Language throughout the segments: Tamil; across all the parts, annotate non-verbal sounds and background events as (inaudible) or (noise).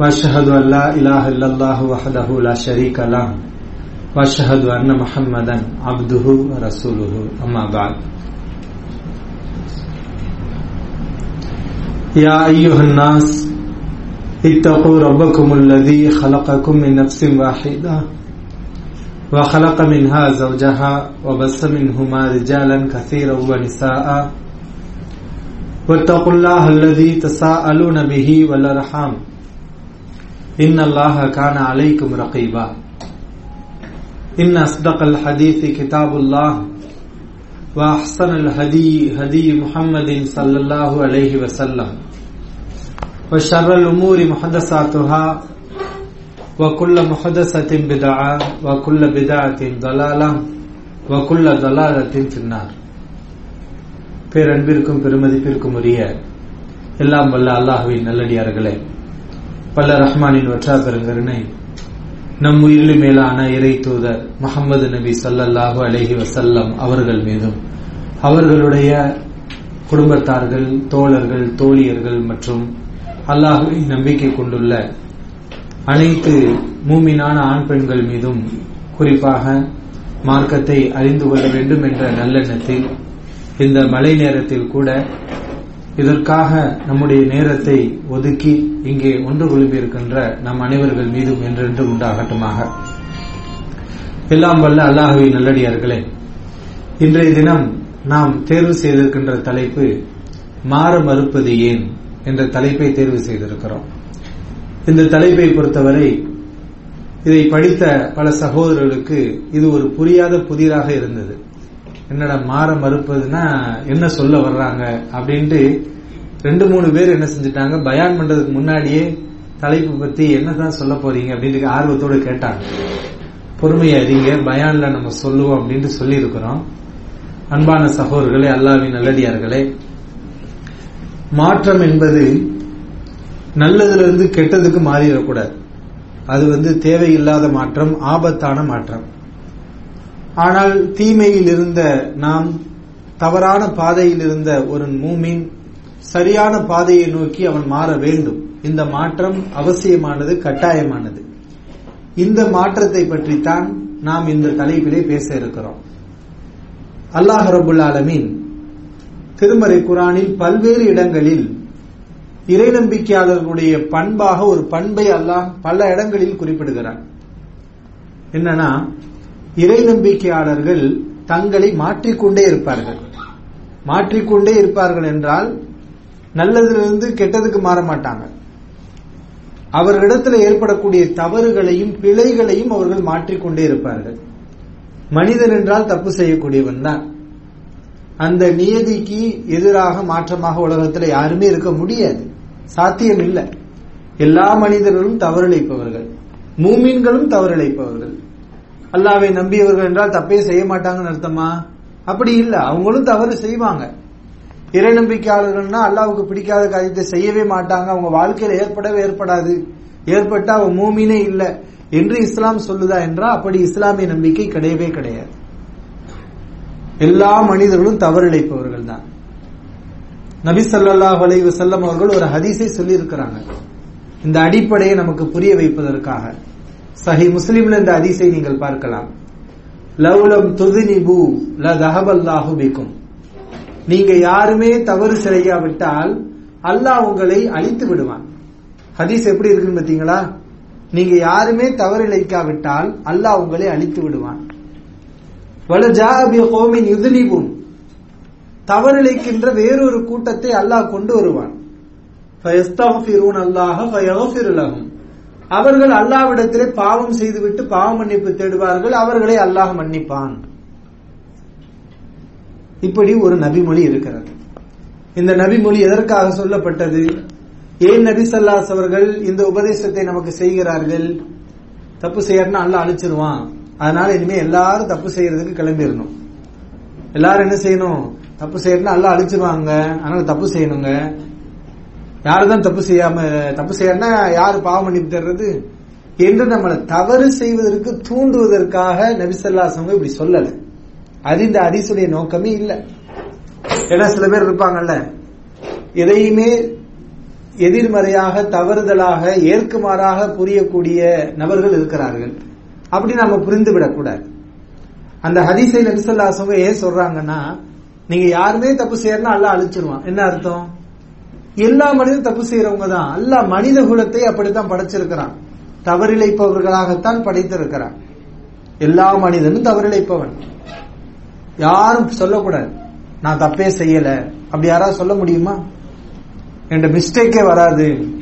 وأشهد أن لا إله إلا الله وحده لا شريك له. وأشهد أن محمدا عبده ورسوله. أما بعد. يا أيها الناس اتقوا ربكم الذي خلقكم من نفس واحدة وخلق منها زوجها وبث منهما رجالا كثيرا ونساء. واتقوا الله الذي تساءلون به والأرحام. ان الله كان عليكم رقيبا إن أصدق الحديث كتاب الله وأحسن الهدي هدي محمد صلى الله عليه وسلم وشر الأمور محدثاتها وكل محدثة بدعة وكل بدعة ضلالة وكل ضلالة في النار பேரன்பிற்கும் பெருமதிப்பிற்கும் உரிய எல்லாம் வல்ல அல்லாஹுவின் நல்லடியார்களே பல்ல ரஹ்மானின் வற்றா பெருங்கருணை நம் உயிரிலும் மேலான இறை தூதர் முகமது நபி சல்லல்லாஹு அலஹி வசல்லம் அவர்கள் மீதும் அவர்களுடைய குடும்பத்தார்கள் தோழர்கள் தோழியர்கள் மற்றும் அல்லாஹுவை நம்பிக்கை கொண்டுள்ள அனைத்து மூமினான ஆண் பெண்கள் மீதும் குறிப்பாக மார்க்கத்தை அறிந்து கொள்ள வேண்டும் என்ற நல்லெண்ணத்தில் இந்த மழை நேரத்தில் கூட இதற்காக நம்முடைய நேரத்தை ஒதுக்கி இங்கே ஒன்று குழும்பியிருக்கின்ற நம் அனைவர்கள் மீதும் என்றென்று உண்டாகட்டுமாக. எல்லாம் வல்ல அல்லாஹுவின் நல்லடியார்களே இன்றைய தினம் நாம் தேர்வு செய்திருக்கின்ற தலைப்பு மாற மறுப்பது ஏன் என்ற தலைப்பை தேர்வு செய்திருக்கிறோம். இந்த தலைப்பை பொறுத்தவரை இதை படித்த பல சகோதரர்களுக்கு இது ஒரு புரியாத புதிராக இருந்தது. என்னடா மாற மறுப்பதுன்னா என்ன சொல்ல வர்றாங்க அப்படின்ட்டு ரெண்டு மூணு பேர் என்ன செஞ்சுட்டாங்க? பயான் பண்றதுக்கு முன்னாடியே தலைப்பு பத்தி என்னதான் சொல்ல போறீங்க அப்படின்னு ஆர்வத்தோடு கேட்டாங்க. பொறுமையை அறிங்க பயான்ல நம்ம சொல்லுவோம் அப்படின்ட்டு சொல்லி இருக்கிறோம் அன்பான சகோதரர்களே அல்லாவின் நல்லடியார்களே மாற்றம் என்பது நல்லதுல இருந்து கெட்டதுக்கு மாறிடக்கூடாது அது வந்து தேவையில்லாத மாற்றம் ஆபத்தான மாற்றம். ஆனால் தீமையில் இருந்த நாம் தவறான பாதையில் இருந்த ஒரு மூமின் சரியான பாதையை நோக்கி அவன் மாற வேண்டும். இந்த மாற்றம் அவசியமானது கட்டாயமானது. இந்த மாற்றத்தை பற்றித்தான் நாம் இந்த தலைப்பிலே பேச இருக்கிறோம். அல்லாஹ் ரபுல் ஆலமீன் திருமறை குரானில் பல்வேறு இடங்களில் இறை நம்பிக்கையாளர்களுடைய பண்பாக ஒரு பண்பை அல்லாஹ் பல இடங்களில் குறிப்பிடுகிறார் என்னன்னா இறை நம்பிக்கையாளர்கள் தங்களை மாற்றிக்கொண்டே இருப்பார்கள். மாற்றிக்கொண்டே இருப்பார்கள் என்றால் நல்லதிலிருந்து கெட்டதுக்கு மாற மாட்டாங்க. அவர்களிடத்தில் ஏற்படக்கூடிய தவறுகளையும் பிழைகளையும் அவர்கள் மாற்றிக்கொண்டே இருப்பார்கள். மனிதன் என்றால் தப்பு செய்யக்கூடியவன் தான். அந்த நியதிக்கு எதிராக மாற்றமாக உலகத்தில் யாருமே இருக்க முடியாது. சாத்தியம் இல்லை எல்லா மனிதர்களும் தவறிழைப்பவர்கள். மூமீன்களும் தவறிழைப்பவர்கள். அல்லாவை நம்பியவர்கள் என்றால் தப்பே செய்ய மாட்டாங்கன்னு அர்த்தமா? அப்படி இல்லை. அவங்களும் தவறு செய்வாங்க. இறைநம்பிக்கையாளர்கள்னா அல்லாவுக்கு பிடிக்காத காரியத்தை செய்யவே மாட்டாங்க. அவங்க வாழ்க்கையில ஏற்படவே ஏற்படாது. ஏற்பட்டா அவன் மூமினே இல்லை. என்று இஸ்லாம் சொல்லுதா என்றால் அப்படி இஸ்லாமிய நம்பிக்கை கிடையவே கிடையாது. எல்லா மனிதர்களும் தவறிழைப்பவர்கள் தான். நபி சல்லாஹ் வலைவு செல்லம் அவர்கள் ஒரு ஹதீஸை சொல்லி இருக்கிறாங்க இந்த அடிப்படையை நமக்கு புரிய வைப்பதற்காக. சஹி முஸ்லீம்ல இந்த ஹதீஸை நீங்கள் பார்க்கலாம். லவ்லம் துதினிபு ல தஹபல்லாஹு பிக்கும். நீங்க யாருமே தவறு செய்யாவிட்டால் அல்லாஹ் உங்களை அழித்து விடுவான். ஹதீஸ் எப்படி இருக்குன்னு பாத்தீங்களா நீங்க யாருமே தவறு இழைக்காவிட்டால் அல்லாஹ் உங்களை அழித்து விடுவான். ஹோமின் யுதுனிபும் தவறிழைக்கின்ற வேறொரு கூட்டத்தை அல்லாஹ் கொண்டு வருவான். அவர்கள் அல்லாவிடத்திலே பாவம் செய்துவிட்டு பாவ மன்னிப்பு தேடுவார்கள். அவர்களை அல்லாஹ் மன்னிப்பான். இப்படி ஒரு நபிமொழி இருக்கிறது. இந்த நபிமொழி எதற்காக சொல்லப்பட்டது? ஏன் நபி சல்லாஸ் அவர்கள் இந்த உபதேசத்தை நமக்கு செய்கிறார்கள்? தப்பு செய்யறதுனா நல்லா அழிச்சிருவான். அதனால இனிமே எல்லாரும் தப்பு செய்யறதுக்கு கிளம்பிடணும். எல்லாரும் என்ன செய்யணும்? தப்பு செய்யறதுனா நல்லா அழிச்சிருவாங்க. அதனால தப்பு செய்யணுங்க. யாருதான் தப்பு செய்யாம தப்பு செய்யறதுனா யாரு பாவம் பண்ணி தர்றது என்று நம்மளை தவறு செய்வதற்கு தூண்டுவதற்காக நபிசல்லாசவங்க இப்படி சொல்லலை. அது இந்த நோக்கமே இல்லை. ஏன்னா சில பேர் இருப்பாங்கல்ல எதையுமே எதிர்மறையாக தவறுதலாக ஏற்குமாறாக புரியக்கூடிய நபர்கள் இருக்கிறார்கள். அப்படி நாம புரிந்து விடக்கூடாது அந்த ஹதீஸை நபிசல்லாசவங்க ஏன் சொல்றாங்கன்னா நீங்க யாருமே தப்பு செய்யறனா அல்ல அழிச்சிருவான். என்ன அர்த்தம்? எல்லா மனிதனும் தப்பு செய்யறவங்க தான். அல்லாஹ் மனித குலத்தை அப்படித்தான் படைச்சிருக்கிறான். தவறிழைப்பவர்களாகத்தான் படைத்திருக்கிறான். எல்லா மனிதனும் தவறிழைப்பவன். யாரும் சொல்லக்கூடாது. நான் தப்பே செய்யல. அப்படி யாராவது சொல்ல முடியுமா? என்ற மிஸ்டேக்கே வராது.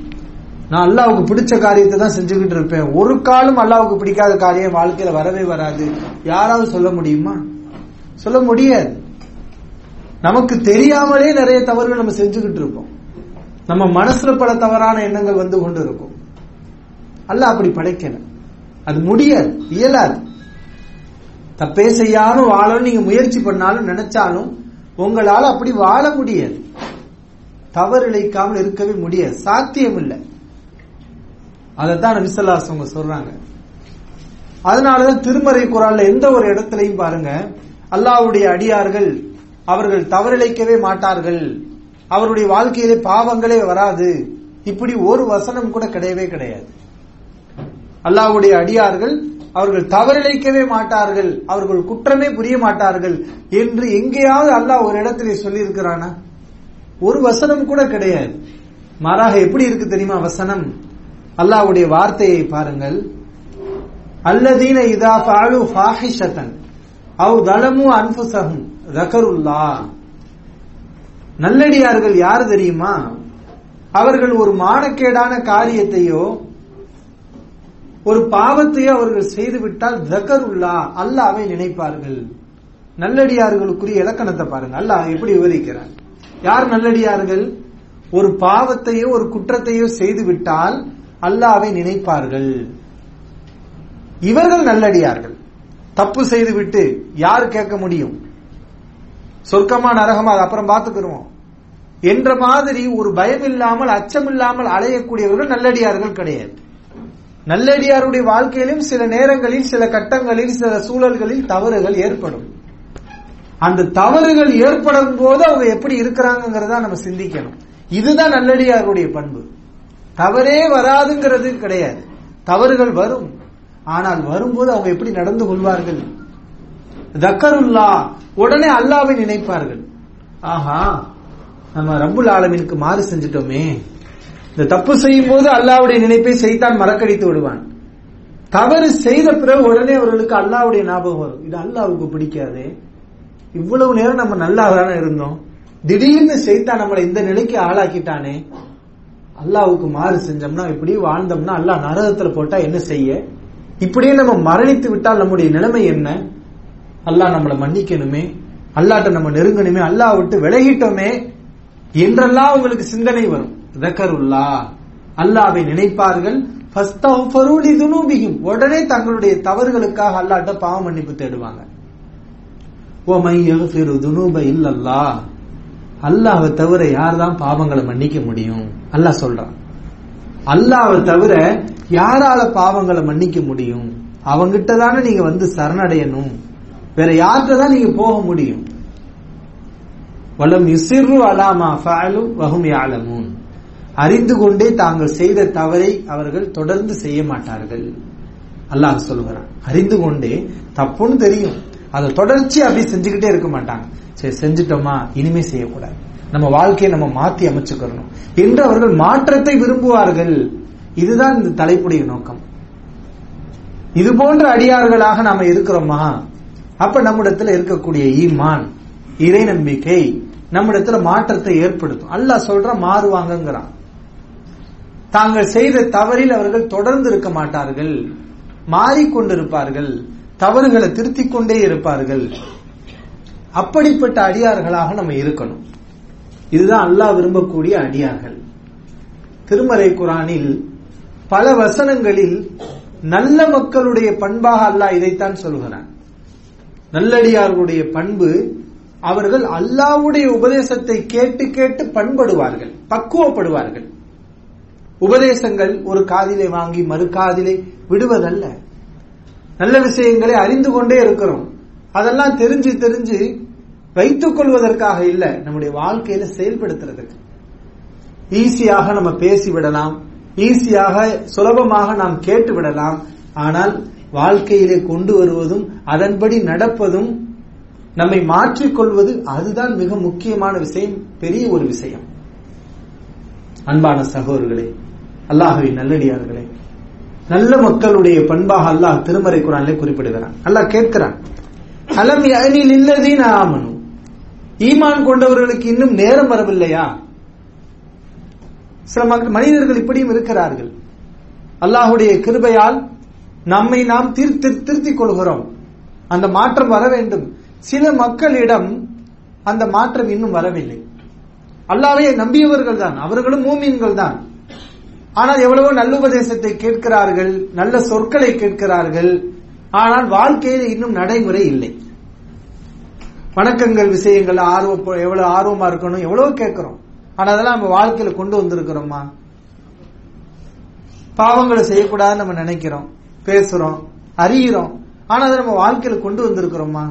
நான் அல்லாவுக்கு பிடிச்ச காரியத்தை தான் செஞ்சுக்கிட்டு இருப்பேன். ஒரு காலம் அல்லாவுக்கு பிடிக்காத காரியம் வாழ்க்கையில வரவே வராது. யாராவது சொல்ல முடியுமா? சொல்ல முடியாது. நமக்கு தெரியாமலே நிறைய தவறுகள் நம்ம செஞ்சுக்கிட்டு இருப்போம். நம்ம மனசுல பல தவறான எண்ணங்கள் வந்து கொண்டு இருக்கும். அல்ல அப்படி படைக்கல. அது முடியாது. இயலாது. தப்பே செய்யாம வாழணும் நீங்க முயற்சி பண்ணாலும் நினைச்சாலும் உங்களால அப்படி வாழ முடியாது. தவறு இழைக்காமல் இருக்கவே முடியாது. சாத்தியம் இல்லை அதைத்தான் நபிசல்லாஸ் அவங்க சொல்றாங்க. அதனாலதான் திருமறை குரான்ல எந்த ஒரு இடத்துலையும் பாருங்க அல்லாவுடைய அடியார்கள் அவர்கள் தவறிழைக்கவே மாட்டார்கள். அவருடைய வாழ்க்கையிலே பாவங்களே வராது. இப்படி ஒரு வசனம் கூட கிடையவே கிடையாது. அல்லாவுடைய அடியார்கள் அவர்கள் தவறிழைக்கவே மாட்டார்கள். அவர்கள் குற்றமே புரிய மாட்டார்கள். என்று எங்கேயாவது அல்லாஹ் ஒரு இடத்திலே சொல்லியிருக்கிறானா? ஒரு வசனம் கூட கிடையாது. மாறாக எப்படி இருக்கு தெரியுமா வசனம்? அல்லாவுடைய வார்த்தையை பாருங்கள். அல்லதீன இதா பாலு ஃபாஹிஷத்தன் அவ் தலமு அன்புசகும் ரகருல்லா நல்லடியார்கள் யார் தெரியுமா? அவர்கள் ஒரு மானக்கேடான காரியத்தையோ ஒரு பாவத்தையே அவர்கள் செய்துவிட்டால் ஜக்கருல்லா அல்லாவை நினைப்பார்கள். நல்லடியார்களுக்குரிய இலக்கணத்தை பாருங்க. அல்லாஹ் எப்படி விவரிக்கிறார்? யார் நல்லடியார்கள்? ஒரு பாவத்தையோ ஒரு குற்றத்தையோ செய்துவிட்டால் அல்லாவை நினைப்பார்கள். இவர்கள் நல்லடியார்கள். தப்பு செய்துவிட்டு யார் கேட்க முடியும்? சொர்க்கமா நரகமா அது அப்புறம் பார்த்துக்கிறோம் என்ற மாதிரி ஒரு பயம் இல்லாமல் அச்சம் இல்லாமல் அலையக்கூடியவர்கள் நல்லடியார்கள் கிடையாது. நல்லடியாருடைய வாழ்க்கையிலும் சில நேரங்களில் சில கட்டங்களில் சில சூழல்களில் தவறுகள் ஏற்படும். அந்த தவறுகள் ஏற்படும் போது அவங்க எப்படி இருக்கிறாங்கிறத நம்ம சிந்திக்கணும். இதுதான் நல்லடியாருடைய பண்பு. தவறே வராதுங்கிறது கிடையாது. தவறுகள் வரும். ஆனால் வரும்போது அவங்க எப்படி நடந்து கொள்வார்கள்? தக்கருல்லா உடனே அல்லாவை நினைப்பார்கள். ஆஹா நம்ம ரப்புல் ஆலமினுக்கு மாறு செஞ்சிட்டோமே. இந்த தப்பு செய்யும் போது அல்லாவுடைய நினைப்பை செய்தான் மறக்கடித்து விடுவான். தவறு செய்த பிறகு உடனே அவர்களுக்கு அல்லாவுடைய ஞாபகம் வரும். இது அல்லாவுக்கு பிடிக்காது. இவ்வளவு நேரம் நம்ம நல்லா தானே இருந்தோம். திடீர்னு செய்தான் நம்மளை இந்த நிலைக்கு ஆளாக்கிட்டானே. அல்லாவுக்கு மாறு செஞ்சோம்னா இப்படி வாழ்ந்தோம்னா அல்லாஹ் நரகத்துல போட்டா என்ன செய்ய? இப்படியே நம்ம மரணித்து விட்டால் நம்முடைய நிலைமை என்ன? அல்லாஹ் நம்மளை மன்னிக்கணுமே. அல்லாட்ட நம்ம நெருங்கணுமே. அல்லாஹ் விட்டு விலகிட்டோமே. என்றெல்லாம் உங்களுக்கு சிந்தனை வரும். தக்கருல்லா அல்லாவை நினைப்பார்கள். உடனே தங்களுடைய தவறுகளுக்காக அல்லாட்ட பாவ மன்னிப்பு தேடுவாங்க. அல்லாவை தவிர யார்தான் பாவங்களை மன்னிக்க முடியும்? அல்லாஹ் சொல்றான். அல்லாவை தவிர யாரால பாவங்களை மன்னிக்க முடியும்? அவங்கிட்ட தானே நீங்க வந்து சரணடையணும். வேற யார்கிட்ட தான் நீங்க போக முடியும்? வலம் யுசிறு அலாமா ஃபஅலு வஹும் யாலமூன் அறிந்து கொண்டே தாங்கள் செய்த தவறை அவர்கள் தொடர்ந்து செய்ய மாட்டார்கள். அல்லாஹ் சொல்லுகிறான். அறிந்து கொண்டே தப்புன்னு தெரியும். அதை தொடர்ச்சி அப்படி செஞ்சுக்கிட்டே இருக்க மாட்டாங்க. சரி செஞ்சுட்டோமா? இனிமே செய்யக்கூடாது. நம்ம வாழ்க்கையை நம்ம மாத்தி அமைச்சுக்கிறணும் என்று அவர்கள் மாற்றத்தை விரும்புவார்கள். இதுதான் இந்த தலைப்புடைய நோக்கம். இது போன்ற அடியார்களாக நாம இருக்கிறோமா? அப்ப நம்மிடத்துல இருக்கக்கூடிய ஈமான் இறை நம்பிக்கை நம்மிடத்துல மாற்றத்தை ஏற்படுத்தும். அல்லாஹ் சொல்ற மாறுவாங்கங்கிறான் தாங்கள் செய்த தவறில் அவர்கள் தொடர்ந்து இருக்க மாட்டார்கள். மாறிக்கொண்டிருப்பார்கள். தவறுகளை திருத்திக் கொண்டே இருப்பார்கள். அப்படிப்பட்ட அடியார்களாக நம்ம இருக்கணும். இதுதான் அல்லாஹ் விரும்பக்கூடிய அடியார்கள். திருமறை குரானில் பல வசனங்களில் நல்ல மக்களுடைய பண்பாக அல்லாஹ் இதைத்தான் சொல்கிறான். நல்லடியார்களுடைய பண்பு அவர்கள் அல்லாவுடைய உபதேசத்தை கேட்டு கேட்டு பண்படுவார்கள் பக்குவப்படுவார்கள். உபதேசங்கள் ஒரு காதிலே வாங்கி மறு காதிலே விடுவதல்ல. நல்ல விஷயங்களை அறிந்து கொண்டே இருக்கிறோம். அதெல்லாம் தெரிஞ்சு தெரிஞ்சு வைத்துக் கொள்வதற்காக இல்ல நம்முடைய வாழ்க்கையில செயல்படுத்துறதுக்கு. ஈஸியாக நம்ம பேசி விடலாம். ஈஸியாக சுலபமாக நாம் கேட்டு விடலாம். ஆனால் வாழ்க்கையிலே கொண்டு வருவதும் அதன்படி நடப்பதும் நம்மை மாற்றிக்கொள்வது அதுதான் மிக முக்கியமான விஷயம் பெரிய ஒரு விஷயம். அன்பான சகோதரர்களே அல்லாஹவி நல்லடியார்களே. நல்ல மக்களுடைய பண்பாக அல்லாஹ் திருமறை குரானிலே குறிப்பிடுகிறான். அல்லாஹ் கேட்கிறான் அலம் அணில் இல்லதீன ஆமனு? ஈமான் கொண்டவர்களுக்கு இன்னும் நேரம் வரவில்லையா? சில மக்கள் மனிதர்கள் இப்படியும் இருக்கிறார்கள். அல்லாஹுடைய கிருபையால் நம்மை நாம் திருத்திக் கொள்கிறோம். அந்த மாற்றம் வர வேண்டும். சில மக்களிடம் அந்த மாற்றம் இன்னும் வரவில்லை. அல்லாவையே நம்பியவர்கள் தான் அவர்களும் மூமீன்கள் தான் ஆனால் எவ்வளவோ நல்லுபதேசத்தை கேட்கிறார்கள் நல்ல சொற்களை கேட்கிறார்கள் ஆனால் வாழ்க்கையில் இன்னும் நடைமுறை இல்லை. வணக்கங்கள் விஷயங்கள் ஆர்வம் எவ்வளவு ஆர்வமா இருக்கணும் எவ்வளவு கேட்கிறோம். ஆனா அதெல்லாம் நம்ம வாழ்க்கையில கொண்டு வந்திருக்கிறோமா? பாவங்களை செய்யக்கூடாதுன்னு நம்ம நினைக்கிறோம் பேசுறோம் அறிகிறோம். ஆனா அதை நம்ம வாழ்க்கையில கொண்டு வந்திருக்கிறோமா?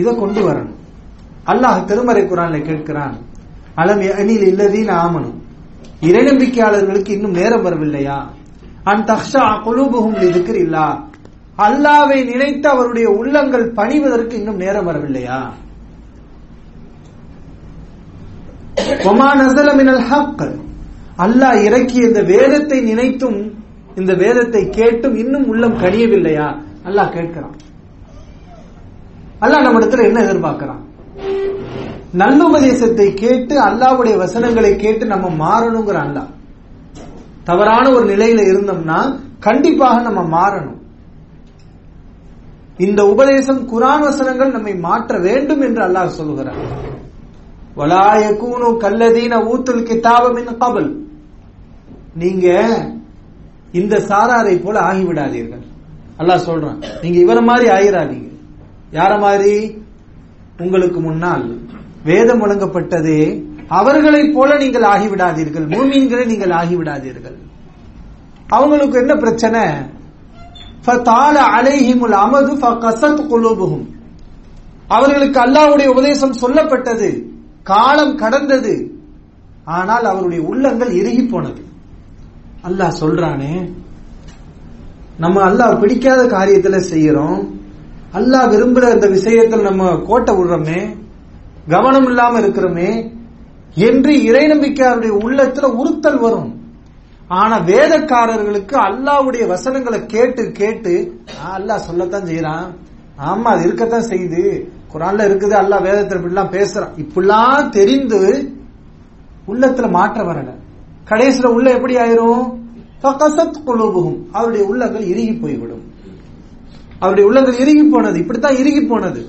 இதை கொண்டு வரணும். அல்லாஹ் திருமறை குரான்ல கேட்கிறான் அலம் அணில் இல்லதின்னு ஆமனும் இறைநம்பிக்கையாளர்களுக்கு இன்னும் நேரம் வரவில்லையா? அன் தக்ஷா குலூபுகும் இதுக்கு இல்லா அல்லாவை நினைத்து அவருடைய உள்ளங்கள் பணிவதற்கு இன்னும் நேரம் வரவில்லையா? அல்லாஹ் இறக்கிய இந்த வேதத்தை நினைத்தும் இந்த வேதத்தை கேட்டும் இன்னும் உள்ளம் கனியவில்லையா? அல்லாஹ் கேட்கிறான். அல்லாஹ் நம்ம இடத்துல என்ன எதிர்பார்க்கிறான்? நல்லுபதேசத்தை கேட்டு அல்லாவுடைய வசனங்களை கேட்டு நம்ம மாறணுங்கிற அல்லா. தவறான ஒரு நிலையில இருந்தோம்னா கண்டிப்பாக நம்ம மாறணும். இந்த உபதேசம் குரான் வசனங்கள் நம்மை மாற்ற வேண்டும் என்று அல்லாஹ் சொல்லுகிறார். வலாய கூணு கல்லதீன ஊத்துல் கிதாபமின் கபல். நீங்க இந்த சாராரை போல ஆகிவிடாதீர்கள். அல்லாஹ் சொல்றான் நீங்க இவர மாதிரி ஆயிராதீங்க. யார மாதிரி? உங்களுக்கு முன்னால். வேதம் வழங்கப்பட்டது. அவர்களைப் போல நீங்கள் ஆகிவிடாதீர்கள். மூமீன்களை நீங்கள் ஆகிவிடாதீர்கள். அவங்களுக்கு என்ன பிரச்சனை? அலைஹிமுல் அமது குலோபுகும் அவர்களுக்கு அல்லாவுடைய உபதேசம் சொல்லப்பட்டது. காலம் கடந்தது. ஆனால் அவருடைய உள்ளங்கள் இறுகி போனது. அல்லாஹ் சொல்றானே நம்ம அல்லாஹ் பிடிக்காத காரியத்துல செய்யறோம். அல்லாஹ் விரும்புற அந்த விஷயத்தில் நம்ம கோட்டை விடுறோமே. கவனம் இல்லாம இருக்கிறோமே என்று இறை நம்பிக்கையாருடைய உள்ளத்துல உறுத்தல் வரும். ஆனா வேதக்காரர்களுக்கு அல்லாவுடைய வசனங்களை கேட்டு கேட்டு அல்லாஹ் சொல்லத்தான் செய்யறான் ஆமா அது இருக்கத்தான் செய்யுது குரான்ல இருக்குது அல்லாஹ் வேதத்துல இப்படிலாம் பேசுறான் இப்படிலாம் தெரிந்து உள்ளத்துல மாற்ற வரல. கடைசியில உள்ள எப்படி ஆயிரும்? குழுபுகும் அவருடைய உள்ளங்கள் இறுகி போய்விடும். அவருடைய உள்ளங்கள் இறுகி போனது. இப்படித்தான் இறுகி போனது.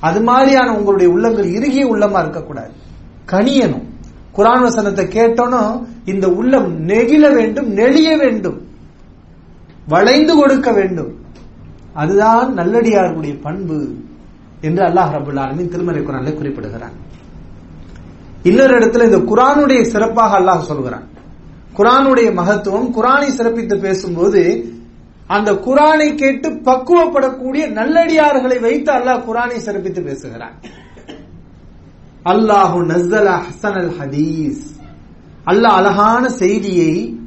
அது மாதிரியான உங்களுடைய உள்ளங்கள் இறுகிய உள்ளமா இருக்கக்கூடாது. கனியணும். குரான் வசனத்தை கேட்டோனும் இந்த உள்ளம் நெகிழ வேண்டும் நெளிய வேண்டும். வளைந்து கொடுக்க வேண்டும். அதுதான் நல்லடியாருடைய பண்பு என்று அல்லாஹ் ரபுல் ஆலமின் திருமலை குரான்ல குறிப்பிடுகிறான். இன்னொரு இடத்துல இந்த குரானுடைய சிறப்பாக அல்லாஹ் சொல்கிறான். குரானுடைய மகத்துவம் குரானை சிறப்பித்து பேசும்போது அந்த குரானை கேட்டு பக்குவப்படக்கூடிய நல்லடியார்களை வைத்து அல்லாஹ் குரானை சிறப்பித்து பேசுகிறான். அல்லாஹு நஸ்ஸல் ஹசன் அல் ஹதீஸ். அல்லாஹ் அழகான செய்தியை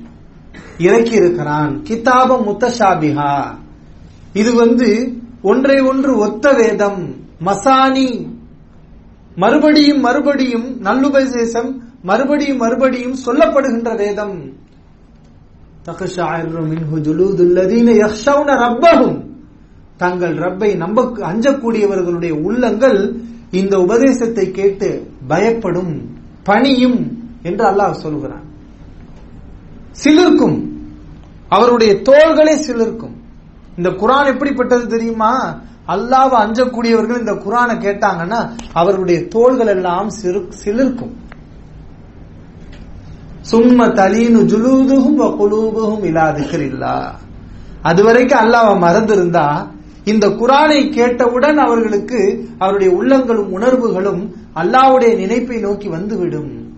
இறக்கி இருக்கிறான் கிதாப முத்தஷாபிஹா. இது வந்து ஒன்றை ஒன்று ஒத்த வேதம். மசானி. மறுபடியும் மறுபடியும் நல்லுபதேசம் மறுபடியும் மறுபடியும் சொல்லப்படுகின்ற வேதம். தங்கள் ரப்பை நம்ப அஞ்சக்கூடியவர்களுடைய உள்ளங்கள் இந்த உபதேசத்தை கேட்டு பயப்படும் பணியும் என்று அல்லாஹ் சொல்கிறான். சிலிர்க்கும். அவருடைய தோள்களே சிலிர்க்கும். இந்த குரான் எப்படிப்பட்டது தெரியுமா? அல்லாவை அஞ்சக்கூடியவர்கள் இந்த குரானை கேட்டாங்கன்னா அவருடைய தோள்கள் எல்லாம் சிலிர்க்கும். சும்ம தலீனு ஜுலூதுகும் குலூபுகும் இல்லாதிக்கிறில்லா அதுவரைக்கும் அல்லாஹ் மறந்திருந்தா இந்த குரானை கேட்டவுடன் அவர்களுக்கு அவருடைய உள்ளங்களும் உணர்வுகளும் அல்லாஹ்வுடைய நினைப்பை நோக்கி வந்துவிடும்.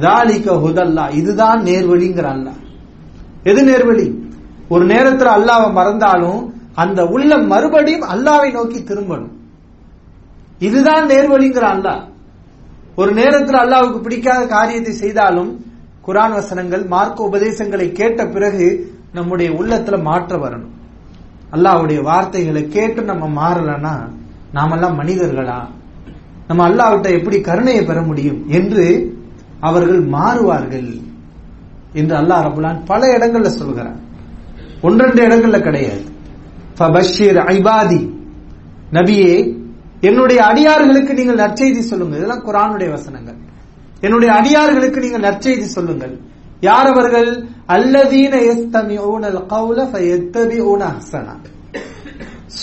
தாலிக ஹுதல்லா இதுதான் நேர்வழிங்கிற அல்லாஹ். எது நேர்வழி? ஒரு நேரத்துல அல்லாவை மறந்தாலும் அந்த உள்ளம் மறுபடியும் அல்லாவை நோக்கி திரும்பணும். இதுதான் நேர்வழிங்கிற அல்லாஹ். ஒரு நேரத்தில் அல்லாவுக்கு பிடிக்காத காரியத்தை செய்தாலும் குரான் வசனங்கள் மார்க்க உபதேசங்களை கேட்ட பிறகு நம்முடைய உள்ளத்துல மாற்ற வரணும். அல்லாஹ்வுடைய வார்த்தைகளை கேட்டு நம்ம மாறலன்னா நாமெல்லாம் மனிதர்களா? நம்ம அல்லாவிட்ட எப்படி கருணையை பெற முடியும் என்று அவர்கள் மாறுவார்கள் என்று அல்லாஹ் ரபுலான் பல இடங்கள்ல சொல்கிறார் ஒன்றெண்டு இடங்கள்ல கிடையாது. ஐபாதி. நபியே என்னுடைய அடியார்களுக்கு நீங்கள் நற்செய்தி சொல்லுங்க இதெல்லாம் குரானுடைய வசனங்கள். என்னுடைய அடியார்களுக்கு நீங்கள் நற்செய்தி சொல்லுங்கள். யார் அவர்கள்? அல்லதீன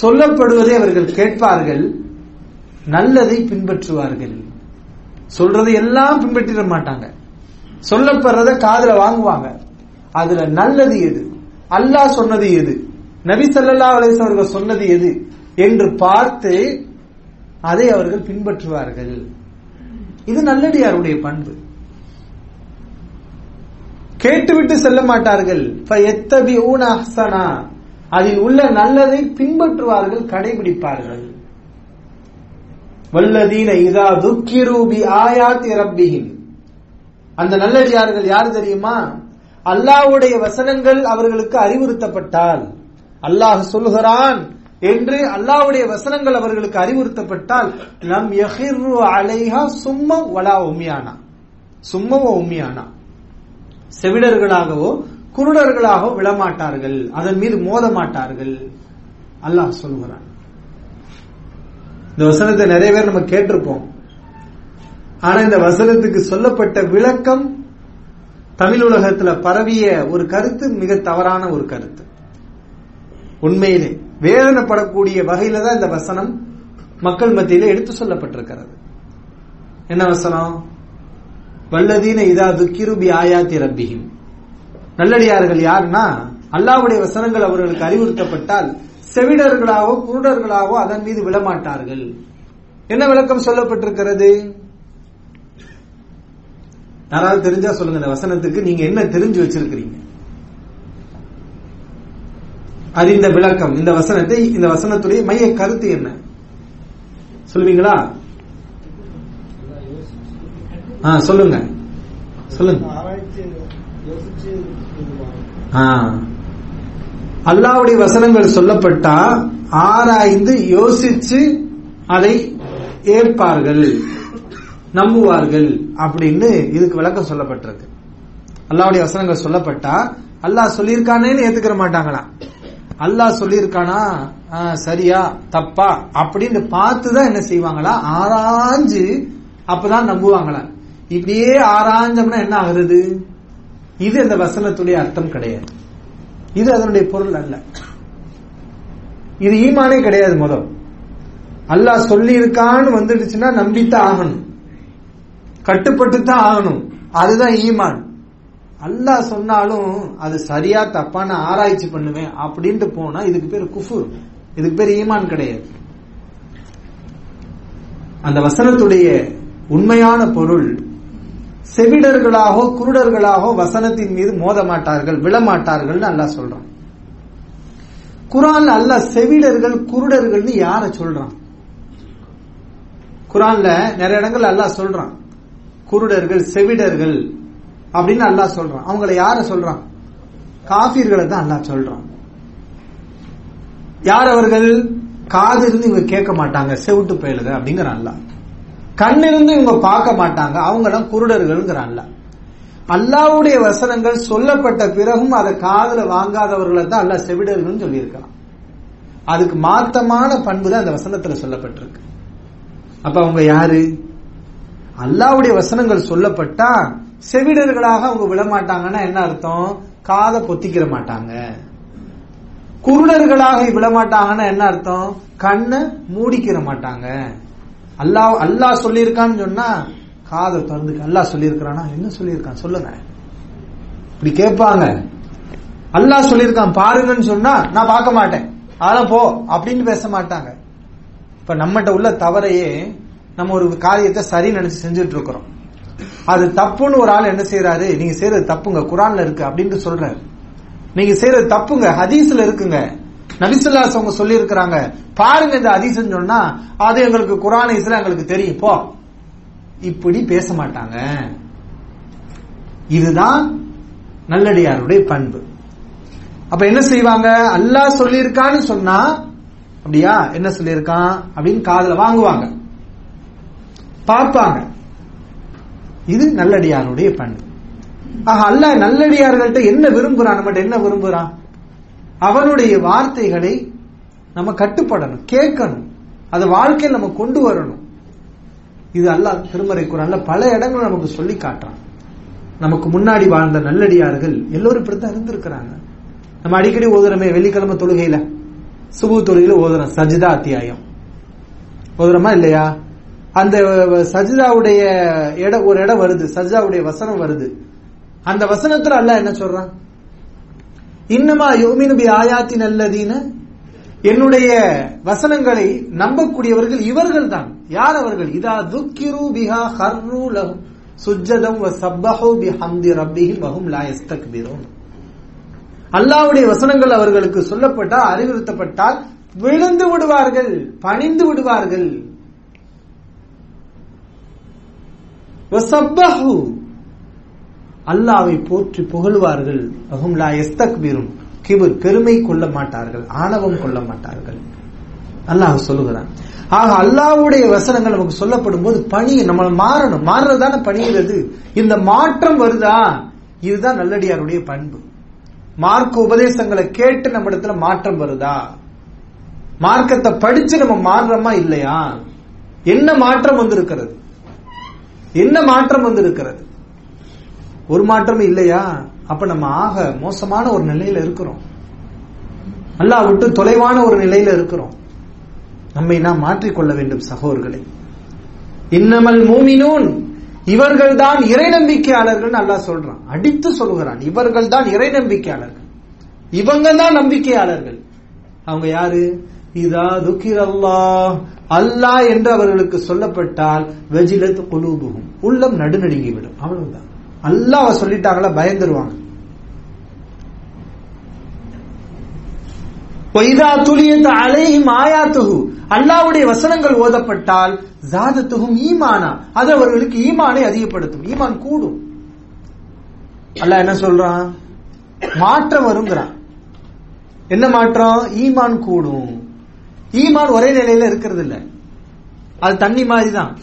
சொல்லப்படுவதை அவர்கள் கேட்பார்கள். நல்லதை பின்பற்றுவார்கள். சொல்றதை எல்லாம் பின்பற்றிட மாட்டாங்க. சொல்லப்படுறத காதல வாங்குவாங்க. அதுல நல்லது எது? அல்லாஹ் சொன்னது எது? நபி சல்லா அலிஸ் அவர்கள் சொன்னது எது? என்று பார்த்து அதை அவர்கள் பின்பற்றுவார்கள். இது நல்லடியாருடைய பண்பு. கேட்டுவிட்டு செல்ல மாட்டார்கள். அதில் உள்ள நல்லதை பின்பற்றுவார்கள் கடைபிடிப்பார்கள். வல்லதீன இதா துக்கிரூபி ஆயாத்தி அந்த நல்லடியார்கள் யார் தெரியுமா? அல்லாஹ்வுடைய வசனங்கள் அவர்களுக்கு அறிவுறுத்தப்பட்டால். அல்லாஹ் சொல்லுகிறான் என்று அல்லாவுடைய வசனங்கள் அவர்களுக்கு அறிவுறுத்தப்பட்டால் லம் யஹிரு அலைஹா சும்ம வலா உம்மியானா சும்மவோ உம்மியானா செவிடர்களாகவோ குருடர்களாகவோ விழமாட்டார்கள். அதன் மீது மோத மாட்டார்கள் அல்லாஹ் சொல்லுகிறான். இந்த வசனத்தை நிறைய பேர் நம்ம கேட்டிருப்போம். ஆனா இந்த வசனத்துக்கு சொல்லப்பட்ட விளக்கம் தமிழ் உலகத்துல பரவிய ஒரு கருத்து மிக தவறான ஒரு கருத்து. உண்மையிலே. வேதனைப்படக்கூடிய வகையில தான் இந்த வசனம் மக்கள் மத்தியில எடுத்து சொல்லப்பட்டிருக்கிறது. என்ன வசனம்? வல்லதீன இதா துக்கிருபி ஆயாத்தி ரப்பியும் நல்லடியார்கள் யாருன்னா அல்லாவுடைய வசனங்கள் அவர்களுக்கு அறிவுறுத்தப்பட்டால் செவிடர்களாவோ குருடர்களாவோ அதன் மீது விழமாட்டார்கள் என்ன விளக்கம் சொல்லப்பட்டிருக்கிறது? யாராவது தெரிஞ்சா சொல்லுங்க இந்த வசனத்துக்கு நீங்க என்ன தெரிஞ்சு வச்சிருக்கிறீங்க? அறிந்த விளக்கம். இந்த வசனத்தை இந்த வசனத்துடைய மைய கருத்து என்ன? சொல்லுவீங்களா? ஆ சொல்லுங்க. சொல்லுங்க. அல்லாவுடைய வசனங்கள் சொல்லப்பட்டா ஆராய்ந்து யோசிச்சு அதை ஏற்பார்கள் நம்புவார்கள் அப்படின்னு இதுக்கு விளக்கம் சொல்லப்பட்டிருக்கு. அல்லாவுடைய வசனங்கள் சொல்லப்பட்டா அல்லாஹ் சொல்லியிருக்கானேன்னு ஏத்துக்கிற மாட்டாங்களாம் அல்லாஹ் சொல்லியிருக்கானா? சரியா தப்பா? அப்படின்னு பார்த்து தான் என்ன செய்வாங்களா? ஆராய்ஞ்சு அப்பதான் நம்புவாங்களா? இப்படியே ஆராய்ஞ்சோம்னா என்ன ஆகுறது? இது அந்த வசனத்துடைய அர்த்தம் கிடையாது. இது அதனுடைய பொருள் அல்ல. இது ஈமானே கிடையாது முதல். அல்லாஹ் சொல்லி இருக்கான்னு வந்துடுச்சுன்னா நம்பித்தான் ஆகணும். கட்டுப்பட்டு தான் ஆகணும். அதுதான் ஈமான். அல்லாஹ் சொன்னாலும் அது சரியா தப்பான ஆராய்ச்சி பண்ணுவேன் அப்படின்ட்டு போனா இதுக்கு பேர் குஃபுர். இதுக்கு பேர் ஈமான் கிடையாது. அந்த வசனத்துடைய உண்மையான பொருள் செவிடர்களாகோ குருடர்களாகோ வசனத்தின் மீது மோத மாட்டார்கள் விழமாட்டார்கள் அல்லாஹ் சொல்றான். குரான் அல்லாஹ் செவிடர்கள் குருடர்கள்னு யார சொல்றான்? குரான்ல நிறைய இடங்கள் அல்லாஹ் சொல்றான். குருடர்கள் செவிடர்கள் அப்படின்னு அல்லாஹ் சொல்றான். அவங்கள யார சொல்றான்? காபீர்களை தான் அல்லாஹ் சொல்றான். யார் அவர்கள்? காது இருந்து இவங்க கேட்க மாட்டாங்க. செவிட்டு பயலுக அப்படிங்கிற அல்லாஹ். கண் இருந்து இவங்க பார்க்க மாட்டாங்க. அவங்களாம் குருடர்கள்ங்கிற அல்லாஹ். அல்லாவுடைய வசனங்கள் சொல்லப்பட்ட பிறகும் அதை காதல வாங்காதவர்களை தான் அல்லாஹ் செவிடர்கள்னு சொல்லியிருக்கலாம் அதுக்கு மாத்தமான பண்பு தான் அந்த வசனத்துல சொல்லப்பட்டிருக்கு. அப்ப அவங்க யாரு? அல்லாவுடைய வசனங்கள் சொல்லப்பட்டா செவிடர்களாக அவங்க விழமாட்டாங்கன்னா என்ன அர்த்தம்? காதை பொத்திக்கிற மாட்டாங்க. குருடர்களாக விழமாட்டாங்கன்னா என்ன அர்த்தம்? கண்ணை மூடிக்கிற மாட்டாங்க. அல்லாஹ் அல்லாஹ் சொல்லியிருக்கான்னு சொன்னா காதை திறந்து அல்லாஹ் சொல்லியிருக்கிறானா? என்ன சொல்லியிருக்கான்? சொல்லுங்க. இப்படி கேட்பாங்க. அல்லாஹ் சொல்லியிருக்கான் பாருங்கன்னு சொன்னா நான் பார்க்க மாட்டேன். அதெல்லாம் போ அப்படின்னு பேச மாட்டாங்க. இப்ப நம்மகிட்ட உள்ள தவறையே நம்ம ஒரு காரியத்தை சரி நினைச்சு செஞ்சுட்டு இருக்கிறோம். அது தப்புன்னு ஒரு ஆள் என்ன செய்யறாரு நீங்க செய்யறது தப்புங்க குரான்ல இருக்கு அப்படின்னு சொல்றாரு. நீங்க செய்யறது தப்புங்க ஹதீஸ்ல இருக்குங்க. நபிசுல்லாஸ் அவங்க சொல்லி இருக்கிறாங்க பாருங்க இந்த ஹதீஸ்னு சொன்னா அது எங்களுக்கு குரான் ஹதீஸ்ல எங்களுக்கு தெரியும். போ. இப்படி பேச மாட்டாங்க. இதுதான் நல்லடியாருடைய பண்பு. அப்ப என்ன செய்வாங்க? அல்லாஹ் சொல்லியிருக்கான்னு சொன்னா அப்படியா? என்ன சொல்லியிருக்கான்? அப்படின்னு காதல வாங்குவாங்க. பார்ப்பாங்க. இது நல்லடியாருடைய பண்பு ஆக அல்ல நல்லடியார்கள்ட்ட என்ன விரும்புறான்? நம்மகிட்ட என்ன விரும்புறான்? அவனுடைய வார்த்தைகளை நம்ம கட்டுப்படணும் கேட்கணும். அதை வாழ்க்கையில் நம்ம கொண்டு வரணும். இது அல்லாஹ் திருமறை குரான்ல பல இடங்கள் நமக்கு சொல்லி காட்டுறான். நமக்கு முன்னாடி வாழ்ந்த நல்லடியார்கள் எல்லோரும் இப்படித்தான் இருந்திருக்கிறாங்க. நம்ம அடிக்கடி ஓதுறமே வெள்ளிக்கிழமை தொழுகையில. சுபு தொழுகையில ஓதுறோம் சஜிதா அத்தியாயம். ஓதுறோமா இல்லையா? அந்த சஜிதாவுடைய இடம் ஒரு இடம் வருது சஜிதாவுடைய வசனம் வருது. அந்த வசனத்துல அல்லாஹ் என்ன சொல்றான்? இன்னமா யோமினு பி ஆயாத்தின் அல்லதீன என்னுடைய வசனங்களை நம்பக்கூடியவர்கள் இவர்கள் தான். யார் அவர்கள்? இதா துக்கிரு பிஹா ஹர்ரு லஹும் சுஜ்ஜதம் வ சப்பஹு பி ஹம்தி ரப்பிஹிம் வஹும் லா யஸ்தக்பிரூன். அல்லாஹ்வுடைய வசனங்கள் அவர்களுக்கு சொல்லப்பட்டால் அறிவுறுத்தப்பட்டால் விழுந்து விடுவார்கள் பணிந்து விடுவார்கள். அல்லாவை போற்றி புகழ்வார்கள். அஹும்லா எஸ்தக்பீரும். கிபுர் பெருமை கொள்ள மாட்டார்கள். ஆணவம் கொள்ள மாட்டார்கள். அல்லாஹ் சொல்லுகிறான். ஆக அல்லாவுடைய வசனங்கள் நமக்கு சொல்லப்படும் போது பணி நம்ம மாறணும். மாறுறதுதானே பணிகிறது இந்த மாற்றம் வருதா? இதுதான் நல்லடியாருடைய பண்பு. மார்க்க உபதேசங்களை கேட்டு நம்ம இடத்துல மாற்றம் வருதா? மார்க்கத்தை படிச்சு நம்ம மாறுறோமா இல்லையா? என்ன மாற்றம் வந்திருக்கிறது? என்ன மாற்றம் வந்திருக்கிறது? ஒரு மாற்றம் இல்லையா? அப்ப நம்ம ஆக மோசமான ஒரு நிலையில இருக்கிறோம். அல்லா விட்டு தொலைவான ஒரு நிலையில இருக்கிறோம். நம்மை நாம் மாற்றிக்கொள்ள வேண்டும் சகோதர்களை இன்னமல் மூமினூன். இவர்கள் தான் இறை நம்பிக்கையாளர்கள் நல்லா சொல்றான். அடித்து சொல்கிறான் இவர்கள் தான் இறை நம்பிக்கையாளர்கள். இவங்க தான் நம்பிக்கையாளர்கள். அவங்க யாரு? இதா துக்கிரல்லா அல்லா என்று அவர்களுக்கு சொல்லப்பட்டால் வெஜிலத் குலூபுகும் உள்ளம் நடுநடுங்கிவிடும். அவ்வளவுதான். அல்லாஹ் சொல்லிட்டாங்களா பயந்துருவாங்க. ஒய்தா அலையும் அலைஹிம் துகு அல்லாவுடைய வசனங்கள் ஓதப்பட்டால் ஜாதத்துகும் ஈமானா. அது அவர்களுக்கு ஈமானை அதிகப்படுத்தும். ஈமான் கூடும். அல்லாஹ் என்ன சொல்றான்? மாற்றம் வருங்கிறான். என்ன மாற்றம்? ஈமான் கூடும். ஈமான் ஒரே நிலையில இருக்கிறது இல்ல அது தண்ணி மாதிரி தான்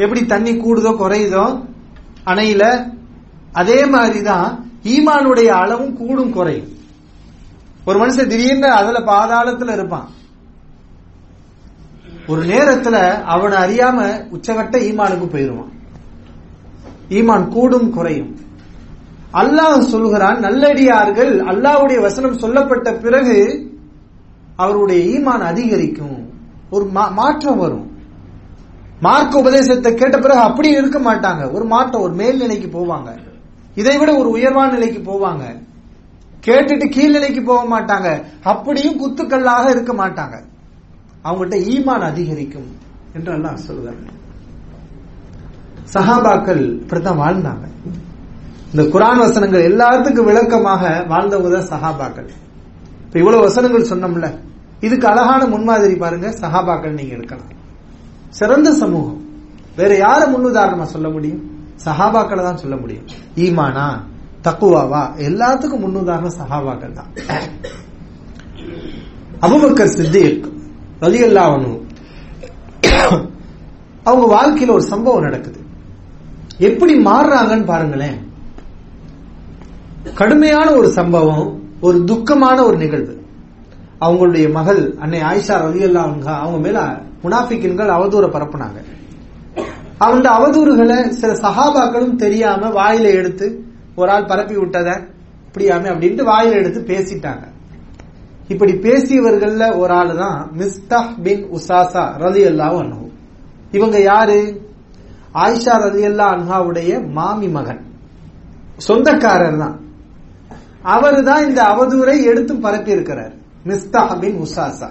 எப்படி தண்ணி கூடுதோ குறையுதோ அணையில அதே மாதிரிதான் ஈமானுடைய அளவும் கூடும் குறையும். ஒரு மனுஷன் திடீர்னு அதுல பாதாளத்துல இருப்பான். ஒரு நேரத்துல அவனை அறியாம உச்சகட்ட ஈமானுக்கு போயிருவான் ஈமான் கூடும் குறையும். அல்லாஹ் சொல்லுகிறான் நல்லடியார்கள் அல்லாஹ்வுடைய வசனம் சொல்லப்பட்ட பிறகு அவருடைய ஈமான் அதிகரிக்கும். ஒரு மாற்றம் வரும். மார்க்க உபதேசத்தை கேட்ட பிறகு அப்படி இருக்க மாட்டாங்க. ஒரு மாற்றம் ஒரு மேல்நிலைக்கு போவாங்க. இதை விட ஒரு உயர்வான நிலைக்கு போவாங்க. கேட்டுட்டு கீழ்நிலைக்கு போக மாட்டாங்க. அப்படியும் குத்துக்கல்லாக இருக்க மாட்டாங்க. அவங்ககிட்ட ஈமான் அதிகரிக்கும் என்று எல்லாம் சொல்லுவாங்க சஹாபாக்கள் இப்படித்தான் வாழ்ந்தாங்க. இந்த குரான் வசனங்கள் எல்லாத்துக்கும் விளக்கமாக வாழ்ந்தவங்க தான் சஹாபாக்கள். இப்ப இவ்வளவு வசனங்கள் சொன்னோம்ல. இதுக்கு அழகான முன்மாதிரி பாருங்க சஹாபாக்கள் நீங்க எடுக்கலாம் சிறந்த சமூகம். வேற யார முன்னுதாரணமா சொல்ல முடியும்? சஹாபாக்களை தான் சொல்ல முடியும். ஈமானா தக்குவாவா? எல்லாத்துக்கும் முன்னுதாரணம் சஹாபாக்கள் தான். அபுபக்கர் சித்திக் ரலி அவங்க வாழ்க்கையில ஒரு சம்பவம் நடக்குது. எப்படி மாறுறாங்கன்னு பாருங்களேன். கடுமையான ஒரு சம்பவம் ஒரு துக்கமான ஒரு நிகழ்வு. அவங்களுடைய மகள் அன்னை ஆயிஷா ரலி அல்லா அவங்க மேல முனாஃபிக்கின்கள் அவதூற பரப்புனாங்க. அந்த அவதூறுகளை சில சகாபாக்களும் தெரியாம வாயில எடுத்து ஒரு ஆள் பரப்பி விட்டத இப்படியாமே அப்படின்ட்டு வாயில எடுத்து பேசிட்டாங்க. இப்படி பேசியவர்கள்ல ஒரு ஆள் தான் மிஸ்தாஹ் பின் உசாசா ரலி அல்லாஹ் இவங்க யாரு? ஆயிஷா ரலியல்லா அன்ஹாவுடைய மாமி மகன். சொந்தக்காரர் தான். அவர் தான் இந்த அவதூரை எடுத்து பரப்பி இருக்கிறார் மிஸ்தாஹ் பின் உசாசா.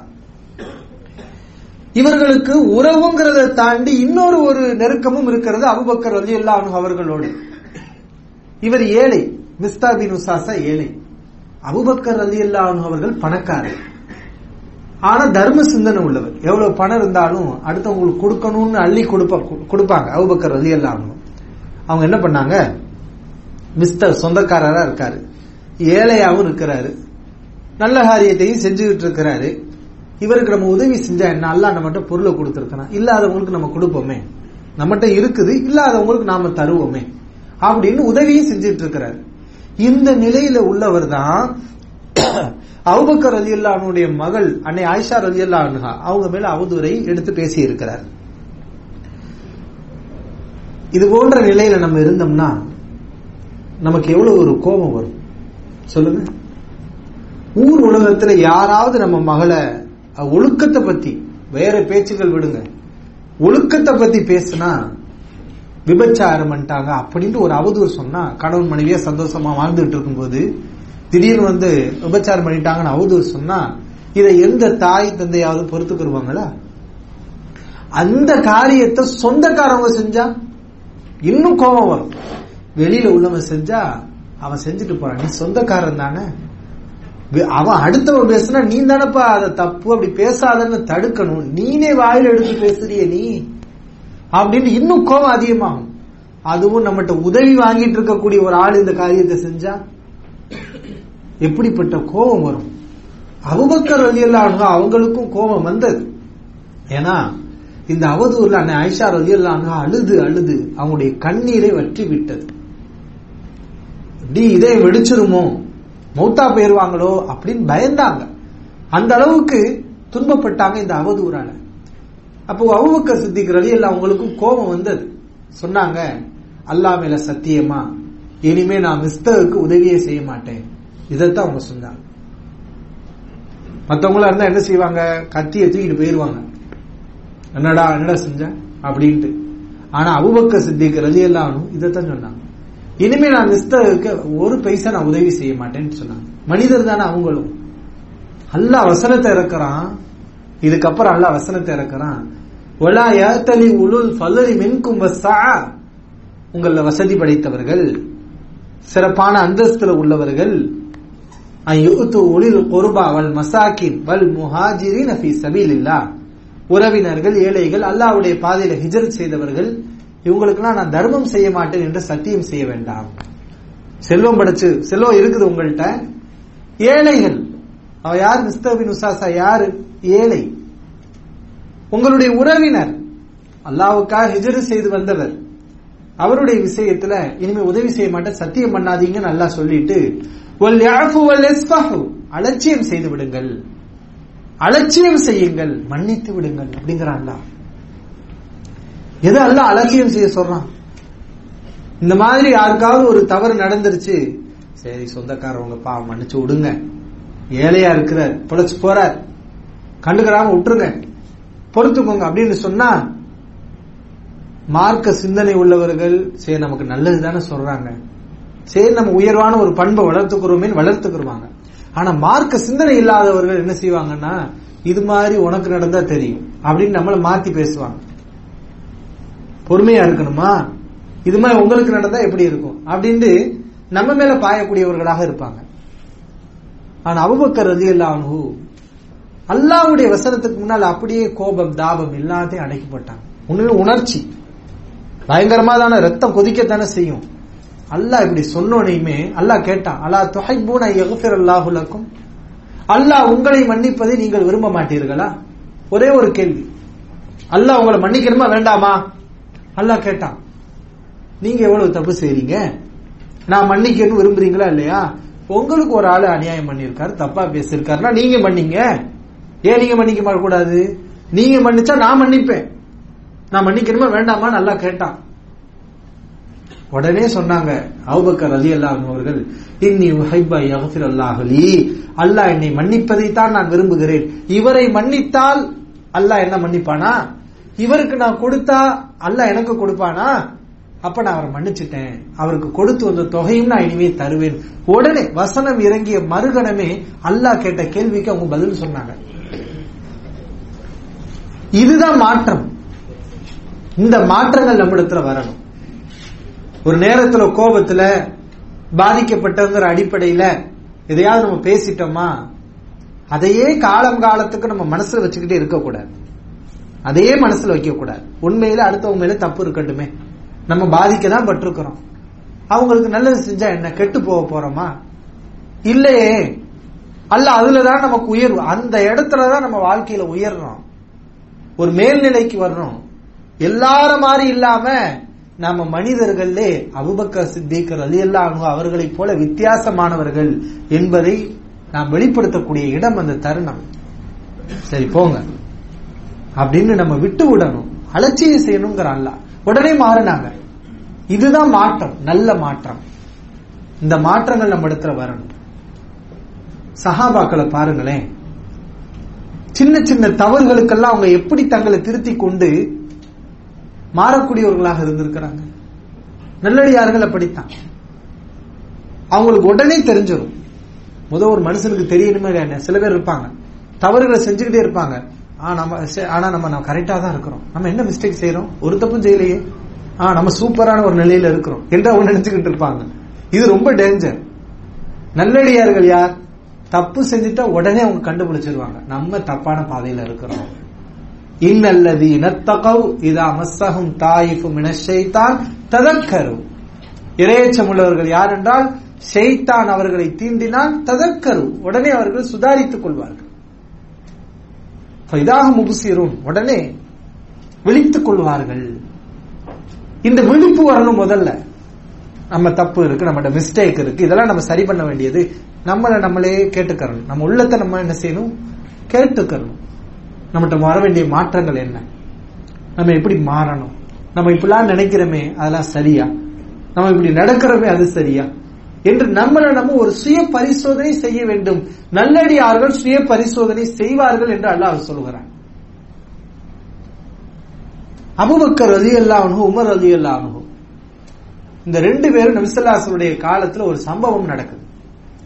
இவர்களுக்கு உறவுங்கிறத தாண்டி இன்னொரு ஒரு நெருக்கமும் இருக்கிறது அபுபக்கர் அலி அன்ஹு அவர்களோடு. இவர் ஏழை மிஸ்தா பின் உசாசா ஏழை. அபுபக்கர் அலி அன்ஹு அவர்கள் பணக்காரர். ஆனா தர்ம சிந்தனை உள்ளவர். எவ்வளவு பணம் இருந்தாலும் அடுத்தவங்களுக்கு கொடுக்கணும்னு அள்ளி கொடுப்ப கொடுப்பாங்க அபுபக்கர் அலி அன்ஹு. அவங்க என்ன பண்ணாங்க? மிஸ்டர் சொந்தக்காரரா இருக்காரு. ஏழையாவும் இருக்கிறாரு. நல்ல காரியத்தையும் செஞ்சுக்கிட்டு இருக்கிறாரு. இவருக்கு நம்ம உதவி செஞ்சா என்ன? அல்ல நம்மகிட்ட பொருளை கொடுத்துருக்கணும். இல்லாதவங்களுக்கு நம்ம கொடுப்போமே. நம்மகிட்ட இருக்குது இல்லாதவங்களுக்கு நாம தருவோமே. அப்படின்னு உதவியும் செஞ்சுட்டு இருக்கிறாரு. இந்த நிலையில உள்ளவர் தான் (coughs) அவுபக்கர் அலி அல்லானுடைய மகள் அன்னை ஆயிஷா அலி அல்லா அவங்க மேல அவதூரை எடுத்து பேசி இருக்கிறார் இது போன்ற நிலையில நம்ம இருந்தோம்னா நமக்கு எவ்வளவு ஒரு கோபம் வரும்? சொல்லுங்க. ஊர் உலகத்துல யாராவது நம்ம மகளை ஒழுக்கத்தை பத்தி வேற பேச்சுகள் விடுங்க. ஒழுக்கத்தை பத்தி பேசுனா விபச்சாரம் பண்ணிட்டாங்க அப்படின்ட்டு ஒரு அவதூறு சொன்னா கணவன் மனைவியா சந்தோஷமா வாழ்ந்துட்டு இருக்கும்போது திடீர்னு வந்து விபச்சாரம் பண்ணிட்டாங்கன்னு அவதூறு சொன்னா இதை எந்த தாய் தந்தையாவது பொறுத்துக்கிடுவாங்களா அந்த காரியத்தை சொந்தக்காரவங்க செஞ்சா இன்னும் கோபம் வரும். வெளியில உள்ளவன் செஞ்சா அவன் செஞ்சுட்டு போறான். நீ சொந்தக்காரன் தானே? அவன் அடுத்தவன் பேசுனா நீ தானப்பா அதை தப்பு அப்படி பேசாதன்னு தடுக்கணும். நீனே வாயில எடுத்து பேசுறிய நீ. அப்படின்னு இன்னும் கோபம் அதிகமாகும். அதுவும் நம்மகிட்ட உதவி வாங்கிட்டு இருக்கக்கூடிய ஒரு ஆள் இந்த காரியத்தை செஞ்சா எப்படிப்பட்ட கோபம் வரும்? அபுபக்கர் ரலியல்லாஹு அவங்களுக்கும் கோபம் வந்தது. ஏன்னா இந்த அவதூர்ல அன்னை ஐஷா ரலியல்லாஹு அழுது அழுது அவங்களுடைய கண்ணீரை வற்றி விட்டது டி இதே வெடிச்சிருமோ? மௌத்தா போயிருவாங்களோ அப்படின்னு பயந்தாங்க. அந்த அளவுக்கு துன்பப்பட்டாங்க இந்த அவதூறால. அப்போ அபூபக்கர் சித்திக் எல்லாம் அவங்களுக்கும் கோபம் வந்தது. சொன்னாங்க அல்லாஹ் மேல சத்தியமா? இனிமே நான் மிஸ்தகுக்கு உதவியே செய்ய மாட்டேன். இதைத்தான் அவங்க சொன்னாங்க. மத்தவங்களா இருந்தா என்ன செய்வாங்க? கத்தியை தூக்கிட்டு போயிருவாங்க. என்னடா என்னடா செஞ்ச? அப்படின்ட்டு. ஆனா அபுபக்க சித்திக் ரலியல்லாஹு இதைத்தான் சொன்னாங்க. இனிமே நான் மிஸ்தகுக்கு ஒரு பைசா நான் உதவி செய்ய மாட்டேன்னு சொன்னாங்க. மனிதர் தானே அவங்களும். அல்லாஹ் வசனத்தை இறக்குறான். இதுக்கப்புறம் அல்லா வசனத்தை இறக்குறான். ஒலா ஏத்தலி உளுல் பல்லரி மின்கும் வஸ்ஸா. உங்கள வசதி படைத்தவர்கள் சிறப்பான அந்தஸ்துல உள்ளவர்கள் அய்யுத்து ஒளில் கொருபா வல் மசாக்கின் வல் முஹாஜிரின் ஃபீ இல்லா உறவினர்கள் ஏழைகள் அல்லாஹ்வுடைய பாதையில ஹிஜர் செய்தவர்கள் இவங்களுக்குலாம் நான் தர்மம் செய்ய மாட்டேன் என்று சத்தியம் செய்ய வேண்டாம். செல்வம் படைச்சு செல்வம் இருக்குது உங்கள்கிட்ட ஏழைகள். அவ யார்? மிஸ்தபின் உசாசா யாரு? ஏழை. உங்களுடைய உறவினர். அல்லாவுக்காக ஹிஜரு செய்து வந்தவர். அவருடைய விஷயத்துல இனிமே உதவி செய்ய மாட்டேன் சத்தியம் பண்ணாதீங்கன்னு நல்லா சொல்லிட்டு யாஃபு வல் அலட்சியம் செய்து விடுங்கள். அலட்சியம் செய்யுங்கள். மன்னித்து விடுங்கள் அப்படிங்கிறான் எதை அல்ல அலட்சியம் செய்ய சொல்றான்? இந்த மாதிரி யாருக்காவது ஒரு தவறு நடந்துருச்சு. சரி சொந்தக்காரவங்க பாவம் மன்னிச்சு விடுங்க. ஏழையா இருக்கிறார் பிழைச்சு போறார். கண்டுக்கிறாம விட்டுருங்க. பொறுத்துக்கோங்க அப்படின்னு சொன்னா மார்க்க சிந்தனை உள்ளவர்கள் சரி நமக்கு நல்லது தானே சொல்றாங்க. சரி நம்ம உயர்வான ஒரு பண்பை வளர்த்துக்கிறோமே வளர்த்துக்கிறோமாங்க ஆனா மார்க்க சிந்தனை இல்லாதவர்கள் என்ன செய்வாங்கன்னா இது மாதிரி உனக்கு நடந்தா தெரியும் அப்படின்னு நம்மள மாத்தி பேசுவாங்க. பொறுமையா இருக்கணுமா? இது மாதிரி உங்களுக்கு நடந்தா எப்படி இருக்கும்? அப்படின்ட்டு நம்ம மேல பாயக்கூடியவர்களாக இருப்பாங்க. ஆனா அபுபக்கர் ரலியல்லாஹு அல்லாவுடைய வசனத்துக்கு முன்னால் அப்படியே கோபம் தாபம் எல்லாத்தையும் அடைக்கப்பட்டாங்க உண்மையிலே உணர்ச்சி. பயங்கரமா தானே ரத்தம் கொதிக்கத்தானே செய்யும். அல்லாஹ் இப்படி சொன்னோனையுமே அல்லாஹ் கேட்டான் அல்லாஹ் துஹைபூன யக்ஃபிர் அல்லாஹு அல்லாஹுலக்கும் அல்லாஹ் உங்களை மன்னிப்பதை நீங்கள் விரும்ப மாட்டீர்களா? ஒரே ஒரு கேள்வி. அல்லாஹ் உங்களை மன்னிக்கணுமா வேண்டாமா? அல்லாஹ் கேட்டான் நீங்க எவ்வளவு தப்பு செய்றீங்க? நான் மன்னிக்கணும் விரும்புறீங்களா இல்லையா? உங்களுக்கு ஒரு ஆளு அநியாயம் பண்ணிருக்காரு தப்பா பேசிருக்காருன்னா நீங்க மன்னிங்க. ஏன் நீங்க மன்னிக்க கூடாது நீங்க மன்னிச்சா நான் மன்னிப்பேன். நான் மன்னிக்கணுமா வேண்டாமா நல்லா கேட்டான். உடனே சொன்னாங்க அவுபக்கர் அலி அல்லாஹ் அவர்கள் இன்னி உஹைபா யஃபிர் அல்லாஹலி அல்லாஹ் என்னை மன்னிப்பதைத்தான் நான் விரும்புகிறேன். இவரை மன்னித்தால் அல்லாஹ் என்ன மன்னிப்பானா? இவருக்கு நான் கொடுத்தா அல்லாஹ் எனக்கு கொடுப்பானா? அப்ப நான் அவரை மன்னிச்சுட்டேன். அவருக்கு கொடுத்து வந்த தொகையும் நான் இனிமே தருவேன். உடனே வசனம் இறங்கிய மறுகணமே அல்லாஹ் கேட்ட கேள்விக்கு அவங்க பதில் சொன்னாங்க. இதுதான் மாற்றம். இந்த மாற்றங்கள் நம்மிடத்துல வரணும். ஒரு நேரத்துல கோபத்துல பாதிக்கப்பட்டங்கிற அடிப்படையில எதையாவது நம்ம பேசிட்டோமா அதையே காலம் காலத்துக்கு நம்ம மனசுல வச்சுக்கிட்டே இருக்கக்கூடாது. அதையே மனசுல வைக்க கூடாது உண்மையில அடுத்தவங்க மேல தப்பு இருக்கட்டுமே. நம்ம பாதிக்க தான் பட்டிருக்கிறோம். அவங்களுக்கு நல்லது செஞ்சா என்ன? கெட்டு போக போறோமா? இல்லையே. அல்ல அதுலதான் நமக்கு உயர்வு. அந்த இடத்துலதான் நம்ம வாழ்க்கையில உயர்றோம். ஒரு மேல்நிலைக்கு வர்றோம். எல்லார மாதிரி இல்லாம நாம மனிதர்களே அபுபக்கர் சித்திகர் அலி அல்லா அவர்களைப் போல வித்தியாசமானவர்கள் என்பதை நாம் வெளிப்படுத்தக்கூடிய இடம் அந்த தருணம். சரி போங்க. அப்படின்னு நம்ம விட்டு விடணும். அலட்சியம் செய்யணுங்கிற அல்ல. உடனே மாறினாங்க. இதுதான் மாற்றம். நல்ல மாற்றம். இந்த மாற்றங்கள் நம்ம இடத்துல வரணும். சஹாபாக்களை பாருங்களேன். சின்ன சின்ன தவறுகளுக்கெல்லாம் அவங்க எப்படி தங்களை திருத்தி கொண்டு மாறக்கூடியவர்களாக இருந்திருக்கிறாங்க. நல்லடியார்கள் அப்படித்தான். அவங்களுக்கு உடனே தெரிஞ்சிடும் முத ஒரு மனுஷனுக்கு தெரியணுமே சில பேர் இருப்பாங்க. தவறுகளை செஞ்சுக்கிட்டே இருப்பாங்க. நம்ம ஆனா நம்ம நம்ம கரெக்டா தான் இருக்கிறோம். நம்ம என்ன மிஸ்டேக் செய்யறோம் ஒரு தப்பும் செய்யலையே. ஆ நம்ம சூப்பரான ஒரு நிலையில இருக்கிறோம். என்று அவங்க நினைச்சுக்கிட்டு இருப்பாங்க? இது ரொம்ப டேஞ்சர் நல்லடியார்கள் யார்? தப்பு செஞ்சுட்டா உடனே அவங்க கண்டுபிடிச்சிருவாங்க. நம்ம தப்பான பாதையில இருக்கிறோம். இன்னல்லது இனத்தகவ் இதா மஸ்ஸஹும் தாயிஃபு மினஷைத்தான் ததக்கரு. இரையச்சம் உள்ளவர்கள் யார் என்றால் ஷெய்தான் அவர்களை தீண்டினால் ததக்கரு. உடனே அவர்கள் சுதாரித்துக் கொள்வார்கள். இதாக முபுசிரும் உடனே விழித்துக் கொள்வார்கள். இந்த விழிப்பு வரணும் முதல்ல. நம்ம தப்பு இருக்கு நம்மகிட்ட மிஸ்டேக் இருக்கு. இதெல்லாம் நம்ம சரி பண்ண வேண்டியது. நம்மளை நம்மளே கேட்டுக்கறணும். நம்ம உள்ளத்தை நம்ம என்ன செய்யணும்? கேட்டுக்கறணும். நம்மகிட்ட வர வேண்டிய மாற்றங்கள் என்ன? நம்ம எப்படி மாறணும்? நம்ம இப்படிலாம் நினைக்கிறோமே அதெல்லாம் சரியா? நம்ம இப்படி நடக்கிறோமே அது சரியா? என்று நம்மளை நம்ம ஒரு சுய பரிசோதனை செய்ய வேண்டும். நல்லடியார்கள் சுய பரிசோதனை செய்வார்கள் என்று அல்லாஹ் சொல்கிறான் அபுபக்கர் ரதி அல்லாஹு உமர் ரதி அல்லாஹு இந்த ரெண்டு பேரும் நபிசல்லாசனுடைய காலத்துல ஒரு சம்பவம் நடக்குது.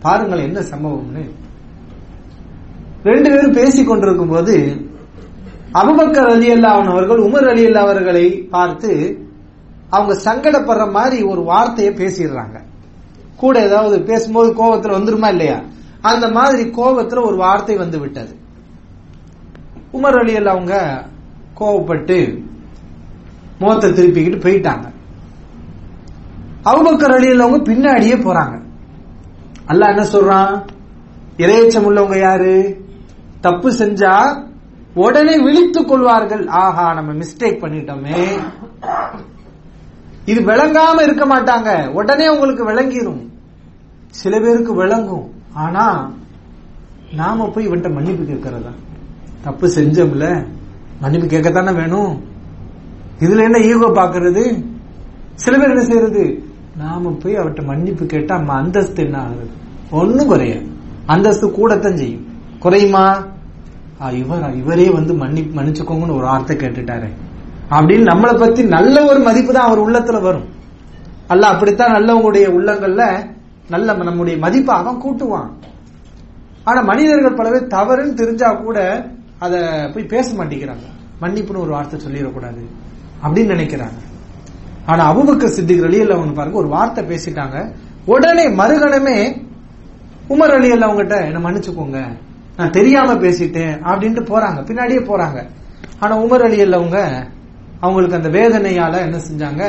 பாருங்கள் என்ன சம்பவம்னு. ரெண்டு பேரும் பேசிக் கொண்டிருக்கும் போது அபுபக்கர் அலி அல்லாவன் அவர்கள் உமர் அலி அல்லா அவர்களை பார்த்து அவங்க சங்கடப்படுற மாதிரி ஒரு வார்த்தையை பேசிடுறாங்க. கூட ஏதாவது பேசும்போது கோபத்துல வந்துருமா இல்லையா? அந்த மாதிரி கோபத்துல ஒரு வார்த்தை வந்து விட்டது. உமர் அலி அல்லா அவங்க கோபப்பட்டு முகத்தை திருப்பிக்கிட்டு போயிட்டாங்க. அவுபக்கர் அலி அல்லா அவங்க பின்னாடியே போறாங்க. அல்லாஹ் என்ன சொல்றான்? இரையச்சம் உள்ளவங்க யாரு? தப்பு செஞ்சா உடனே விழித்துக் கொள்வார்கள். ஆஹா நம்ம மிஸ்டேக் பண்ணிட்டோமே. இது விளங்காம இருக்க மாட்டாங்க. உடனே உங்களுக்கு விளங்கிடும் சில பேருக்கு விளங்கும். ஆனா நாம போய் இவன்ட்ட மன்னிப்பு கேட்கறதா? தப்பு செஞ்சோம்ல. மன்னிப்பு கேட்கத்தானே வேணும்? இதுல என்ன ஈகோ பாக்குறது? சில பேர் என்ன செய்யறது நாம போய் அவர்கிட்ட மன்னிப்பு கேட்டா நம்ம அந்தஸ்து என்ன ஆகுது? ஒன்னும் குறையாது அந்தஸ்து கூடத்தான் செய்யும். குறையுமா? இவர் இவரே வந்து மன்னி மன்னிச்சுக்கோங்கன்னு ஒரு வார்த்தை கேட்டுட்டாரு. அப்படின்னு நம்மளை பத்தி நல்ல ஒரு மதிப்பு தான் அவர் உள்ளத்துல வரும். அல்ல அப்படித்தான் நல்லவங்களுடைய உள்ளங்கள்ல நல்ல நம்முடைய மதிப்பை அவன் கூட்டுவான். ஆனா மனிதர்கள் பல பேர் தவறுன்னு தெரிஞ்சா கூட அத போய் பேச மாட்டேங்கிறாங்க. மன்னிப்புன்னு ஒரு வார்த்தை சொல்லிடக்கூடாது அப்படின்னு நினைக்கிறாங்க. ஆனா அபுபக்க சித்திக் அலி அவங்க பாருங்க ஒரு வார்த்தை பேசிட்டாங்க. உடனே மறுகணமே உமர் அலி அவங்ககிட்ட என்ன மன்னிச்சுக்கோங்க நான் தெரியாம பேசிட்டேன் அப்படின்ட்டு போறாங்க. பின்னாடியே போறாங்க. ஆனா உமர் அலி அவங்க அவங்களுக்கு அந்த வேதனையால என்ன செஞ்சாங்க?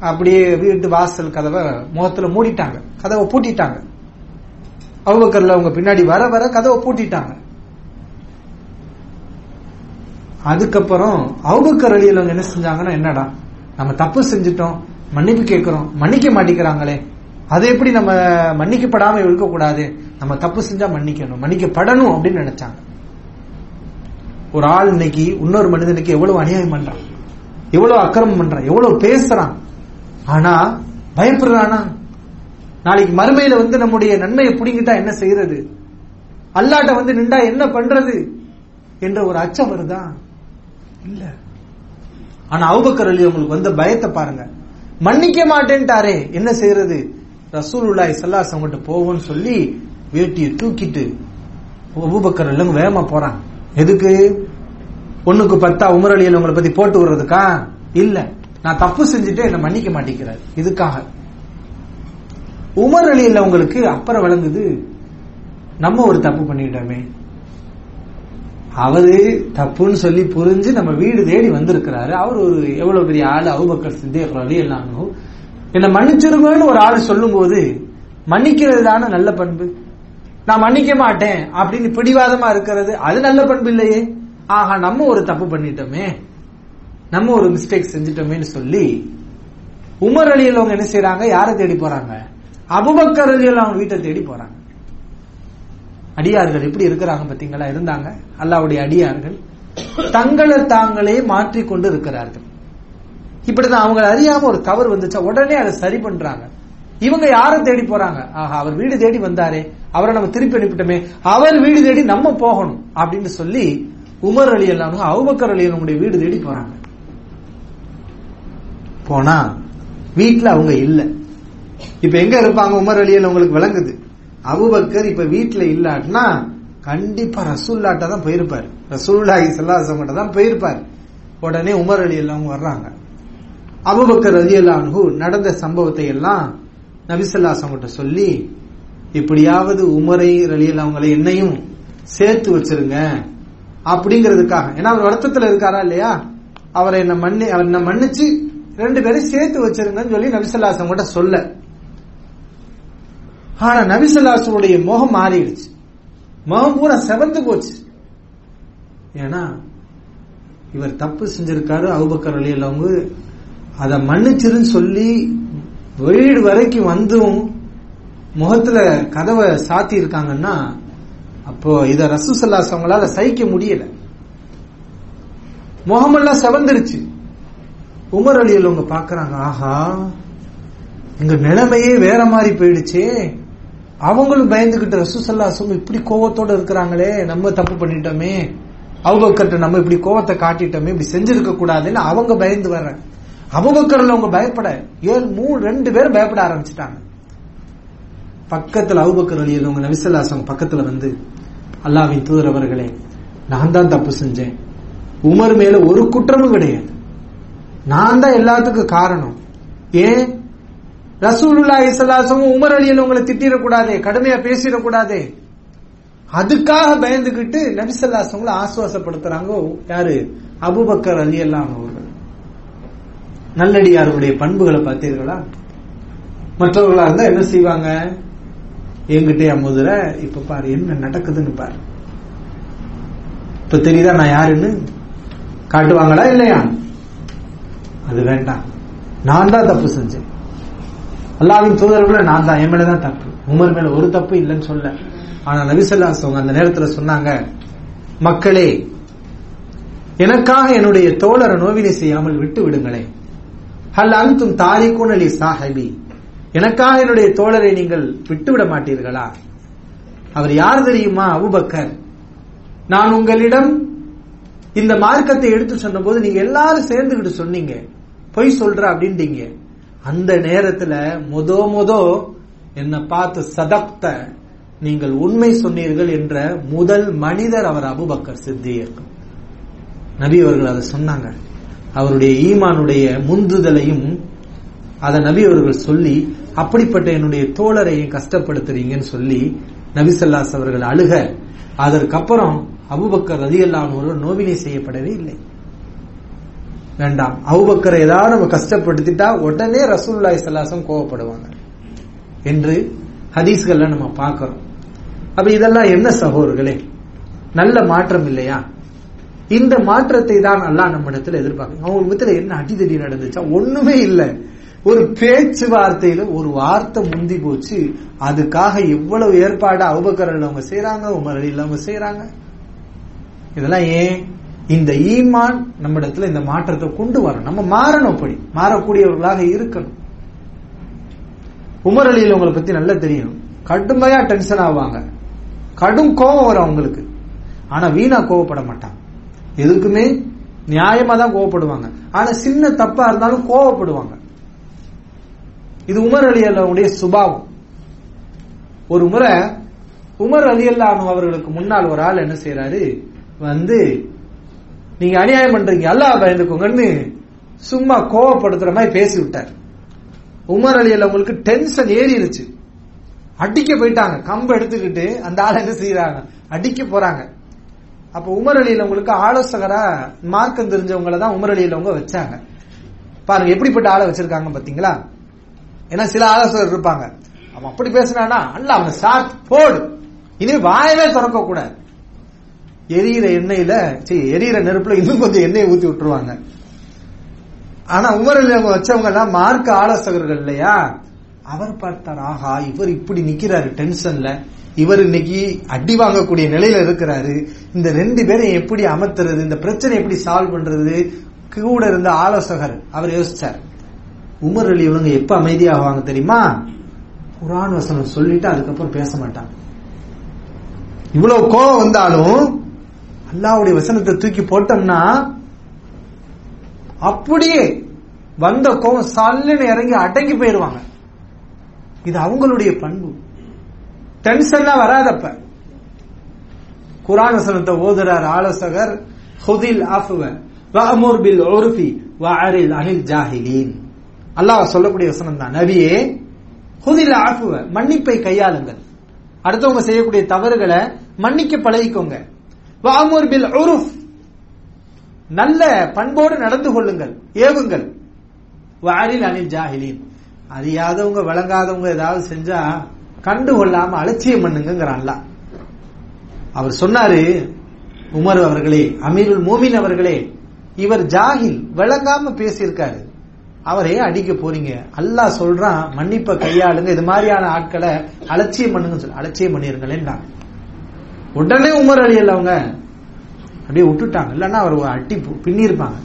அப்படியே வீட்டு வாசல் கதவை முகத்துல மூடிட்டாங்க. கதவை பூட்டிட்டாங்க. அபுபக்கர்ல அவங்க பின்னாடி வர வர கதவை பூட்டிட்டாங்க. அதுக்கப்புறம் அவுபக்கர் அவங்க என்ன செஞ்சாங்கன்னா என்னடா நம்ம தப்பு செஞ்சுட்டோம் மன்னிப்பு கேட்கிறோம் மன்னிக்க மாட்டேங்கிறாங்களே. அதை எப்படி நம்ம மன்னிக்கப்படாம இருக்க கூடாது நம்ம தப்பு செஞ்சா மன்னிக்கணும் மன்னிக்கப்படணும் அப்படின்னு நினைச்சாங்க. ஒரு ஆள் இன்னைக்கு இன்னொரு மனிதனுக்கு எவ்வளவு அநியாயம் பண்றான்? எவ்வளவு அக்கிரமம் பண்றான் எவ்வளவு பேசுறான். ஆனா பயப்படுறானா? நாளைக்கு மறுமையில வந்து நம்முடைய நன்மையை புடிங்கிட்டா என்ன செய்யறது அல்லாட்ட வந்து நின்றா என்ன பண்றது? என்ற ஒரு அச்சம் வருதா? இல்ல. ஆனா அவுபக்கர் அலி உங்களுக்கு வந்த பயத்தை பாருங்க. மன்னிக்க மாட்டேன்ட்டாரே என்ன செய்யறது ரசூலுல்லாய் சல்லாஸ் அலைஹி போவோம்னு சொல்லி வேட்டியை தூக்கிட்டு அபூபக்கர் எல்லாம் வேகமா போறான். எதுக்கு? ஒண்ணுக்கு பத்தா உமர் அலி உங்களை பத்தி போட்டு விடுறதுக்கா? இல்ல. நான் தப்பு செஞ்சுட்டு என்ன மன்னிக்க மாட்டேங்கிறார். இதுக்காக. உமர் அலி உங்களுக்கு அப்புறம் விளங்குது நம்ம ஒரு தப்பு பண்ணிட்டோமே. அவரு தப்புன்னு சொல்லி புரிஞ்சு நம்ம வீடு தேடி வந்திருக்கிறாரு. அவர் ஒரு எவ்வளவு பெரிய ஆளு? அவுபக்கர் சித்தேக் அலி எல்லாம் என்ன மன்னிச்சிருங்கன்னு ஒரு ஆள் சொல்லும் போது மன்னிக்கிறது தானே நல்ல பண்பு? நான் மன்னிக்க மாட்டேன் அப்படின்னு பிடிவாதமா இருக்கிறது அது நல்ல பண்பு இல்லையே. ஆஹா நம்ம ஒரு தப்பு பண்ணிட்டோமே. நம்ம ஒரு மிஸ்டேக் செஞ்சிட்டோமேன்னு சொல்லி உமர் அலியில் அவங்க என்ன செய்யறாங்க யாரை தேடி போறாங்க? அபுபக்கர் அலியில் அவங்க வீட்டை தேடி போறாங்க. அடியார்கள் எப்படி இருக்கிறாங்க பாத்தீங்களா இருந்தாங்க. அல்லாவுடைய அடியார்கள் தங்களை தாங்களே மாற்றிக்கொண்டு இருக்கிறார்கள். இப்படிதான் அவங்க அறியாம ஒரு தவறு வந்துச்சா? உடனே அதை சரி பண்றாங்க. இவங்க யாரை தேடி போறாங்க? ஆஹா அவர் வீடு தேடி வந்தாரே. அவரை நம்ம திருப்பி அனுப்பிட்டோமே. அவர் வீடு தேடி நம்ம போகணும் அப்படின்னு சொல்லி உமர் அலி எல்லாம் அவுபக்கர் அலி நம்முடைய வீடு தேடி போறாங்க. போனா வீட்டுல அவங்க இல்ல. இப்ப எங்க இருப்பாங்க உமர் அலியல் உங்களுக்கு விளங்குது. அபுபக்கர் இப்ப வீட்டுல இல்லாட்டினா கண்டிப்பா ரசூல்லாட்ட தான் போயிருப்பாரு. ரசூல்லாஹி சல்லாசங்கிட்ட தான் போயிருப்பாரு. உடனே உமர் அலி எல்லாம் வர்றாங்க. அபுபக்கர் அலி அல்லாஹு நடந்த சம்பவத்தை எல்லாம் நபிசல்லாசம் கிட்ட சொல்லி எப்படியாவது உமரை அலி அவங்களை என்னையும் சேர்த்து வச்சிருங்க. அப்படிங்கிறதுக்காக. ஏன்னா அவர் வருத்தத்துல இருக்காரா இல்லையா? அவரை என்ன மன்னி அவர் என்ன மன்னிச்சு ரெண்டு பேரும் சேர்த்து வச்சிருங்கன்னு சொல்லி நபிசல்லாசம் கிட்ட சொல்ல. ஆனா நபிசல்லாசனுடைய முகம் மாறிடுச்சு. முகம் பூரா செவந்து போச்சு. ஏன்னா இவர் தப்பு செஞ்சிருக்காரு அவுபக்கர் அலி அவங்க அதை மன்னிச்சிருன்னு சொல்லி வீடு வரைக்கும் வந்தும் முகத்துல கதவை சாத்தி இருக்காங்கன்னா அப்போ இத ரசூசல்லாஸ் அவங்களால சகிக்க முடியல. முகமெல்லாம் செவந்துருச்சு. உமர் அலி அவங்க பாக்குறாங்க ஆஹா எங்க நிலைமையே வேற மாதிரி போயிடுச்சே. அவங்களும் பயந்துகிட்டு ரசூசல்லாசும் இப்படி கோவத்தோட இருக்கிறாங்களே நம்ம தப்பு பண்ணிட்டோமே. அவுபக்கர்ட்ட நம்ம இப்படி கோவத்தை காட்டிட்டோமே இப்படி செஞ்சிருக்க கூடாதுன்னு அவங்க பயந்து வர்றாங்க அபுபக்கர்ல அவங்க பயப்பட ஏழு மூணு ரெண்டு பேரும் பயப்பட ஆரம்பிச்சிட்டாங்க. பக்கத்துல அவுபக்கர் அலி அவங்க நபிசல்லாசம் பக்கத்துல வந்து அல்லாவின் தூதரவர்களே நான் தான் தப்பு செஞ்சேன். உமர் மேல ஒரு குற்றமும் கிடையாது. நான் தான் எல்லாத்துக்கும் காரணம். ஏன்? ரசூலுல்லா இசலாசமும் உமர் அலியில் உங்களை திட்டிடக்கூடாதே கடுமையா பேசிடக்கூடாதே. அதுக்காக பயந்துகிட்டு நபிசல்லாசவங்களை ஆசுவாசப்படுத்துறாங்க யாரு? அபுபக்கர் அலி எல்லாம் அவர்கள். நல்லடியாருடைய பண்புகளை பார்த்தீர்களா? மற்றவர்களா இருந்தா என்ன செய்வாங்க? என்கிட்ட அமுதுற இப்ப பாரு என்ன நடக்குதுன்னு பாரு. இப்ப தெரியுதா நான் யாருன்னு? காட்டுவாங்களா இல்லையா? அது வேண்டாம். நான் தான் தப்பு செஞ்சேன். அல்லாவின் தூதர்களை நான் தான். என் மேலதான் தப்பு. உமர் மேல ஒரு தப்பு இல்லைன்னு சொல்ல. ஆனா நபிசல்லாஸ் அவங்க அந்த நேரத்துல சொன்னாங்க மக்களே எனக்காக என்னுடைய தோழரை நோவினை செய்யாமல் விட்டு விடுங்களேன். ஹல் அந்தும் தாரிகுன் அலி சாஹிபி. எனக்காக என்னுடைய தோழரை நீங்கள் விட்டுவிட மாட்டீர்களா? அவர் யார் தெரியுமா? அபுபக்கர். நான் உங்களிடம் இந்த மார்க்கத்தை எடுத்து சொன்ன போது நீங்க எல்லாரும் சேர்ந்துகிட்டு சொன்னீங்க. பொய் சொல்ற அப்படின்ட்டீங்க அந்த நேரத்துல மொதோ மொதோ என்னை பார்த்து சதப்த நீங்கள் உண்மை சொன்னீர்கள் என்ற முதல் மனிதர் அவர் அபுபக்கர் சித்தியர் நபி அவர்கள் அதை சொன்னாங்க. அவருடைய ஈமானுடைய முந்துதலையும் அதை நபி அவர்கள் சொல்லி அப்படிப்பட்ட என்னுடைய தோழரையும் கஷ்டப்படுத்துறீங்கன்னு சொல்லி நபிசல்லாஸ் அவர்கள் அழுக அதற்கப்புறம் அபுபக்கர் ரதியல்லான் ஒருவர் நோவினை செய்யப்படவே இல்லை. வேண்டாம். அவுபக்கரை ஏதாவது நம்ம கஷ்டப்படுத்திட்டா உடனே ரசூல்லாய் சல்லாசம் கோவப்படுவாங்க. என்று ஹதீஸ்கள்ல நம்ம பார்க்கிறோம். அப்ப இதெல்லாம் என்ன சகோதரர்களே? நல்ல மாற்றம் இல்லையா? இந்த மாற்றத்தை தான் அல்லாஹ் நம்ம இடத்துல எதிர்பார்க்க அவங்க இடத்துல என்ன அடிதடி நடந்துச்சா? ஒண்ணுமே இல்லை. ஒரு பேச்சுவார்த்தையில ஒரு வார்த்தை முந்தி போச்சு. அதுக்காக எவ்வளவு ஏற்பாடு அவுபக்கரில் அவங்க செய்யறாங்க உமர் அலியில் அவங்க செய்யறாங்க இதெல்லாம் ஏன்? இந்த ஈமான் நம்ம இடத்துல இந்த மாற்றத்தை கொண்டு வரணும். நம்ம மாறணும் அப்படி. மாறக்கூடியவர்களாக இருக்கணும். உமர் அலியில் உங்களை பத்தி நல்லா தெரியும். கடுமையா டென்ஷன் ஆவாங்க. கடும் கோபம் வரும் அவங்களுக்கு. ஆனா வீணா கோவப்பட மாட்டாங்க. எதுக்குமே? நியாயமா தான் கோவப்படுவாங்க ஆனா சின்ன தப்பா இருந்தாலும் கோவப்படுவாங்க இது உமர் அலி அல்லாவுடைய சுபாவம். ஒரு முறை உமர் அலி அல்லாஹ் அவர்களுக்கு முன்னால் ஒரு ஆள் என்ன செய்யறாரு வந்து நீங்க அநியாயம் பண்றீங்க அல்லாஹ் பயந்துக்கோங்கன்னு சும்மா கோவப்படுத்துற மாதிரி பேசி விட்டார் உமர் அலி உங்களுக்கு டென்ஷன் ஏறிடுச்சு அடிக்க போயிட்டாங்க. கம்பு எடுத்துக்கிட்டு அந்த ஆளை என்ன செய்யறாங்க அடிக்க போறாங்க. அப்ப உமர் அலியில உங்களுக்கு ஆலோசகரா மார்க்கம் தெரிஞ்சவங்களை தான் உமர் அலியில அவங்க வச்சாங்க. பாருங்க எப்படிப்பட்ட ஆளை வச்சிருக்காங்க பாத்தீங்களா? ஏன்னா சில ஆலோசகர் இருப்பாங்க. அவன் அப்படி பேசினானா அல்ல அவன் சாட் போடு. இனி வாயவே திறக்க கூடாது எரியிற எண்ணெயில சரி எரியிற நெருப்புல இன்னும் கொஞ்சம் எண்ணெயை ஊத்தி விட்டுருவாங்க. ஆனா உமரில் வச்சவங்க எல்லாம் மார்க்க ஆலோசகர்கள் இல்லையா? அவர் பார்த்தார் ஆஹா இவர் இப்படி நிக்கிறாரு டென்ஷன்ல. இவர் இன்னைக்கு அடி வாங்கக்கூடிய நிலையில இருக்கிறாரு. இந்த ரெண்டு பேரையும் எப்படி அமர்த்துறது இந்த பிரச்சனை எப்படி சால்வ் பண்றது? கூட இருந்த ஆலோசகர் அவர் யோசிச்சார். உமர் அலி இவங்க எப்ப அமைதியாகுவாங்க தெரியுமா? குரான் வசனம் சொல்லிட்டு அதுக்கப்புறம் பேச மாட்டாங்க. இவ்வளவு கோவம் வந்தாலும் அல்லாவுடைய வசனத்தை தூக்கி போட்டோம்னா அப்படியே வந்த கோவம் சல்லுன்னு இறங்கி அடங்கி போயிருவாங்க. இது அவங்களுடைய பண்பு. டென்ஷன்லாம் வராதப்ப. குரான் வசனத்தை ஓதுறார் ஆலோசகர் ஹுதில் அஃப்வ வஅமுர் பில் உர்ஃபி வஅரில் அனில் ஜாஹிலீன். அல்லாஹ் சொல்லக்கூடிய வசனம் தான் நபியே ஹுதில் ஆஃபுவ மன்னிப்பை கையாளுங்கள். அடுத்தவங்க செய்யக்கூடிய தவறுகளை மன்னிக்க பழகிக்கோங்க. வாமூர் பில் உருஃப் நல்ல பண்போடு நடந்து கொள்ளுங்கள் ஏவுங்கள். வாரில் அனில் ஜாஹிலின். அறியாதவங்க விளங்காதவங்க ஏதாவது செஞ்சா கண்டு கொள்ளாம அலட்சியம் பண்ணுங்கிறான்ல அவர் சொன்னாரு உமர் அவர்களே அமீருல் மோமின் அவர்களே இவர் ஜாகில் விளங்காம பேசியிருக்காரு. அவரே அடிக்க போறீங்க. அல்லாஹ் சொல்றான் மன்னிப்ப கையாளுங்க. இது மாதிரியான ஆட்களை அலட்சியம் பண்ணுங்க சொல்லி அலட்சியம் பண்ணிருங்களேன் உடனே உமர் அலி அவங்க அப்படியே விட்டுட்டாங்க. இல்லன்னா அவர் அட்டி பின்னிருப்பாங்க.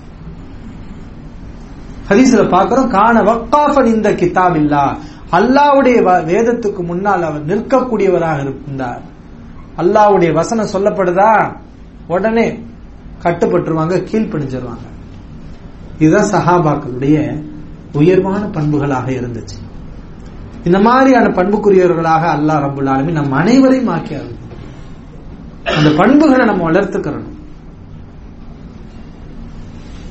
ஹதீஸ்ல பாக்குறோம் காண வக்காஃபன் இந்த கிதாப் இல்லா அல்லாவுடைய வேதத்துக்கு முன்னால் அவர் நிற்கக்கூடியவராக இருந்தார். அல்லாவுடைய வசனம் சொல்லப்படுதா? உடனே கட்டுப்பட்டுருவாங்க கீழ்ப்படிஞ்சிருவாங்க. இதுதான் சஹாபாக்களுடைய உயர்வான பண்புகளாக இருந்துச்சு. இந்த மாதிரியான பண்புக்குரியவர்களாக அல்லாஹ் ரபுல் ஆலமி நம் அனைவரையும் ஆக்கியாரு அந்த பண்புகளை நம்ம வளர்த்துக்கிறோம்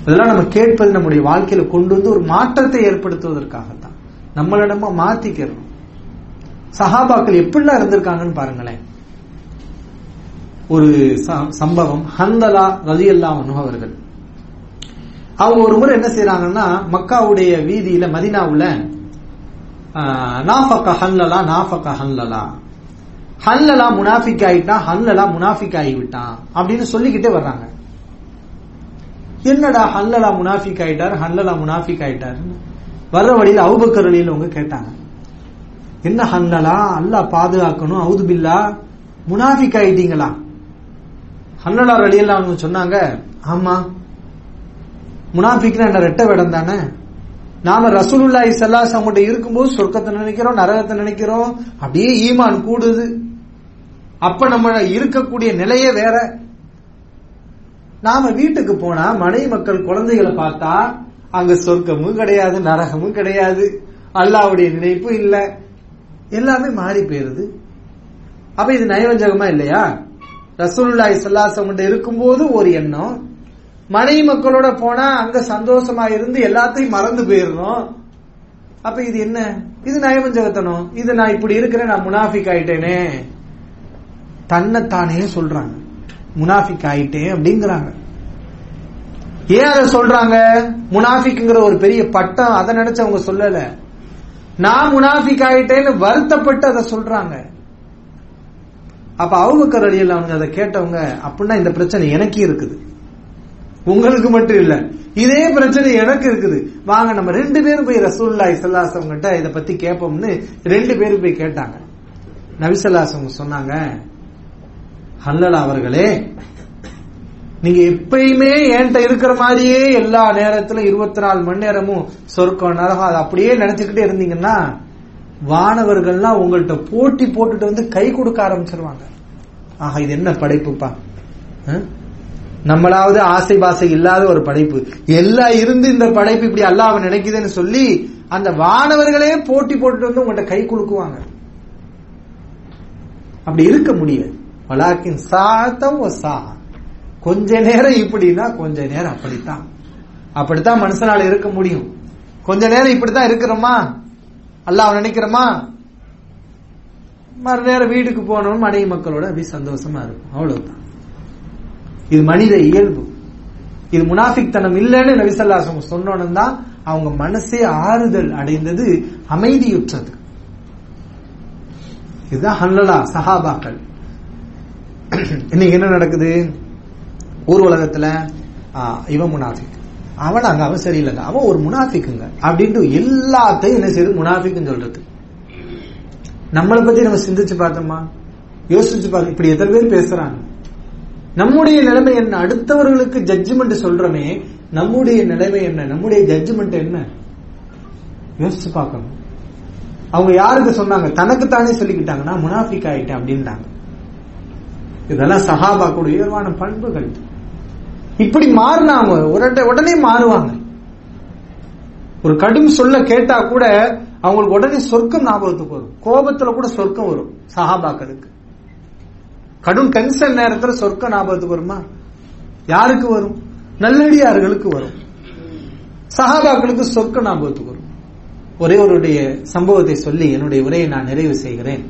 இதெல்லாம் நம்ம கேட்பது நம்முடைய வாழ்க்கையில கொண்டு வந்து ஒரு மாற்றத்தை ஏற்படுத்துவதற்காகத்தான். நம்மளிடமா மாத்திக்கிறோம் சஹாபாக்கள் எப்படிலாம் இருந்திருக்காங்கன்னு பாருங்களேன். ஒரு சம்பவம் ஹந்தலா ரதி அவர்கள். அவங்க ஒரு முறை என்ன செய்யறாங்கன்னா மக்காவுடைய வீதியில மதினாவுல நாஃபக்க ஹன்லலா நாஃபக்கா ஹன்லலா ஹன்லலா முனாஃபிக் ஆகிட்டான் ஹன்லலா முனாஃபிக் ஆகிவிட்டான் அப்படின்னு சொல்லிக்கிட்டே வர்றாங்க. என்னடா ஹல்லலா முனாஃபிக் ஆயிட்டார் ஹல்லலா முனாஃபிக் ஆயிட்டார் வர்ற வழியில் அவுபக்கர் வழியில அவங்க கேட்டாங்க. என்ன ஹல்லலா? அல்லா பாதுகாக்கணும் அவுது பில்லா முனாஃபிக் ஆயிட்டீங்களா? ஹல்லலா வழியில அவங்க சொன்னாங்க ஆமா. முனாஃபிக்னா என்ன? ரெட்ட வேடம் தானே? நாம ரசூலுல்லாஹி ஸல்லல்லாஹு அவங்கள்ட்ட இருக்கும்போது சொர்க்கத்தை நினைக்கிறோம் நரகத்தை நினைக்கிறோம். அப்படியே ஈமான் கூடுது. அப்ப நம்ம இருக்கக்கூடிய நிலையே வேற. நாம வீட்டுக்கு போனா மனை மக்கள் குழந்தைகளை பார்த்தா அங்க சொர்க்கமும் கிடையாது நரகமும் கிடையாது. அல்லாவுடைய நினைப்பும் இல்ல. எல்லாமே மாறி போயிருது. அப்ப இது நயவஞ்சகமா இல்லையா? ரசூலுல்லாஹி அவங்கள்ட்ட இருக்கும்போது ஒரு எண்ணம் மனைவி மக்களோட போனா அங்க சந்தோஷமா இருந்து எல்லாத்தையும் மறந்து போயிடுறோம் அப்ப இது என்ன? இது நயவஞ்சகத்தனம் இது நான் இப்படி இருக்கிறேன் நான் முனாஃபிக் ஆயிட்டேனே. தன்னைத்தானே சொல்றாங்க. முனாஃபிக் ஆயிட்டேன் அப்படிங்கிறாங்க. ஏன் அதை சொல்றாங்க? முனாஃபிக்ங்கிற ஒரு பெரிய பட்டம் அதை நினைச்சு அவங்க சொல்லல. நான் முனாஃபிக் ஆயிட்டேன்னு வருத்தப்பட்டு அதை சொல்றாங்க. அப்ப அவங்க கரடியில் அவங்க அதை கேட்டவங்க அப்படின்னா இந்த பிரச்சனை எனக்கு இருக்குது. உங்களுக்கு மட்டும் இல்ல. இதே பிரச்சனை எனக்கு இருக்குது. வாங்க நம்ம ரெண்டு பேரும் போய் ரசூல்லா இசல்லாசம் கிட்ட இதை பத்தி கேட்போம்னு ரெண்டு பேரும் போய் கேட்டாங்க. நபிசல்லாசம் சொன்னாங்க ஹல்லலா அவர்களே நீங்க எப்பயுமே என்கிட்ட இருக்கிற மாதிரியே எல்லா நேரத்திலும் இருபத்தி நாலு மணி நேரமும் சொர்க்கம் நரகம் அதை அப்படியே நினைச்சுக்கிட்டே இருந்தீங்கன்னா வானவர்கள்லாம் உங்கள்கிட்ட போட்டி போட்டுட்டு வந்து கை கொடுக்க ஆரம்பிச்சிருவாங்க. ஆஹா இது என்ன படைப்புப்பா? நம்மளாவது ஆசை பாசை இல்லாத ஒரு படைப்பு. எல்லாம் இருந்து இந்த படைப்பு இப்படி அல்லாஹ் நினைக்குதுன்னு சொல்லி அந்த வானவர்களே போட்டி போட்டுட்டு வந்து உங்கள்கிட்ட கை கொடுக்குவாங்க அப்படி இருக்க முடியாது. வலாக்கின் சாத்தம் சா கொஞ்ச நேரம் இப்படின்னா கொஞ்ச நேரம் அப்படித்தான். அப்படித்தான் மனுஷனால இருக்க முடியும். கொஞ்ச நேரம் இப்படித்தான் இருக்கிறோமா? அல்லாஹ் நினைக்கிறோமா? மறு நேரம் வீட்டுக்கு போனோம் மனைவி மக்களோட அப்படி சந்தோஷமா இருக்கும். அவ்வளவுதான். இது மனித இயல்பு. இது முனாஃபிக் தனம் இல்லைன்னு நபிசல்லாசம் சொன்னோன்னு தான் அவங்க மனசே ஆறுதல் அடைந்தது அமைதியுற்றது. இதுதான் ஹல்லலா சஹாபாக்கள். இன்னைக்கு என்ன நடக்குது? ஊர் உலகத்துல இவன் முனாஃபிக். அவன் அங்க அவன் சரியில்லைங்க. அவன் ஒரு முனாஃபிக்குங்க. அப்படின்ட்டு எல்லாத்தையும் என்ன செய்யுது முனாஃபிக்குன்னு சொல்றது. நம்மளை பத்தி நம்ம சிந்திச்சு பார்த்தோமா? யோசிச்சு பார்க்க இப்படி எத்தனை பேர் பேசுறாங்க? நம்முடைய நிலைமை என்ன? அடுத்தவர்களுக்கு ஜட்ஜ்மெண்ட் சொல்றமே நம்முடைய நிலைமை என்ன? நம்முடைய ஜட்ஜ்மெண்ட் என்ன? யோசிச்சு பார்க்கணும். அவங்க யாருக்கு சொன்னாங்க? தனக்கு தானே சொல்லிக்கிட்டாங்கன்னா முனாஃபிக் ஆயிட்டேன் அப்படின்றாங்க. இதெல்லாம் சஹாபாக்குடைய உயர்வான பண்புகள். இப்படி மாறினாங்க உடனே மாறுவாங்க. ஒரு கடும் சொல்ல கேட்டா கூட அவங்களுக்கு உடனே சொர்க்கம் ஞாபகத்துக்கு வரும். கோபத்துல கூட சொர்க்கம் வரும் சஹாபாக்களுக்கு. கடும் டென்ஷன் நேரத்தில் சொர்க்க ஞாபகத்துக்கு வருமா? யாருக்கு வரும்? நல்லடியார்களுக்கு வரும். சஹாபாக்களுக்கு சொர்க்க ஞாபகத்துக்கு வரும். ஒரே ஒருடைய சம்பவத்தை சொல்லி என்னுடைய உரையை நான் நிறைவு செய்கிறேன்.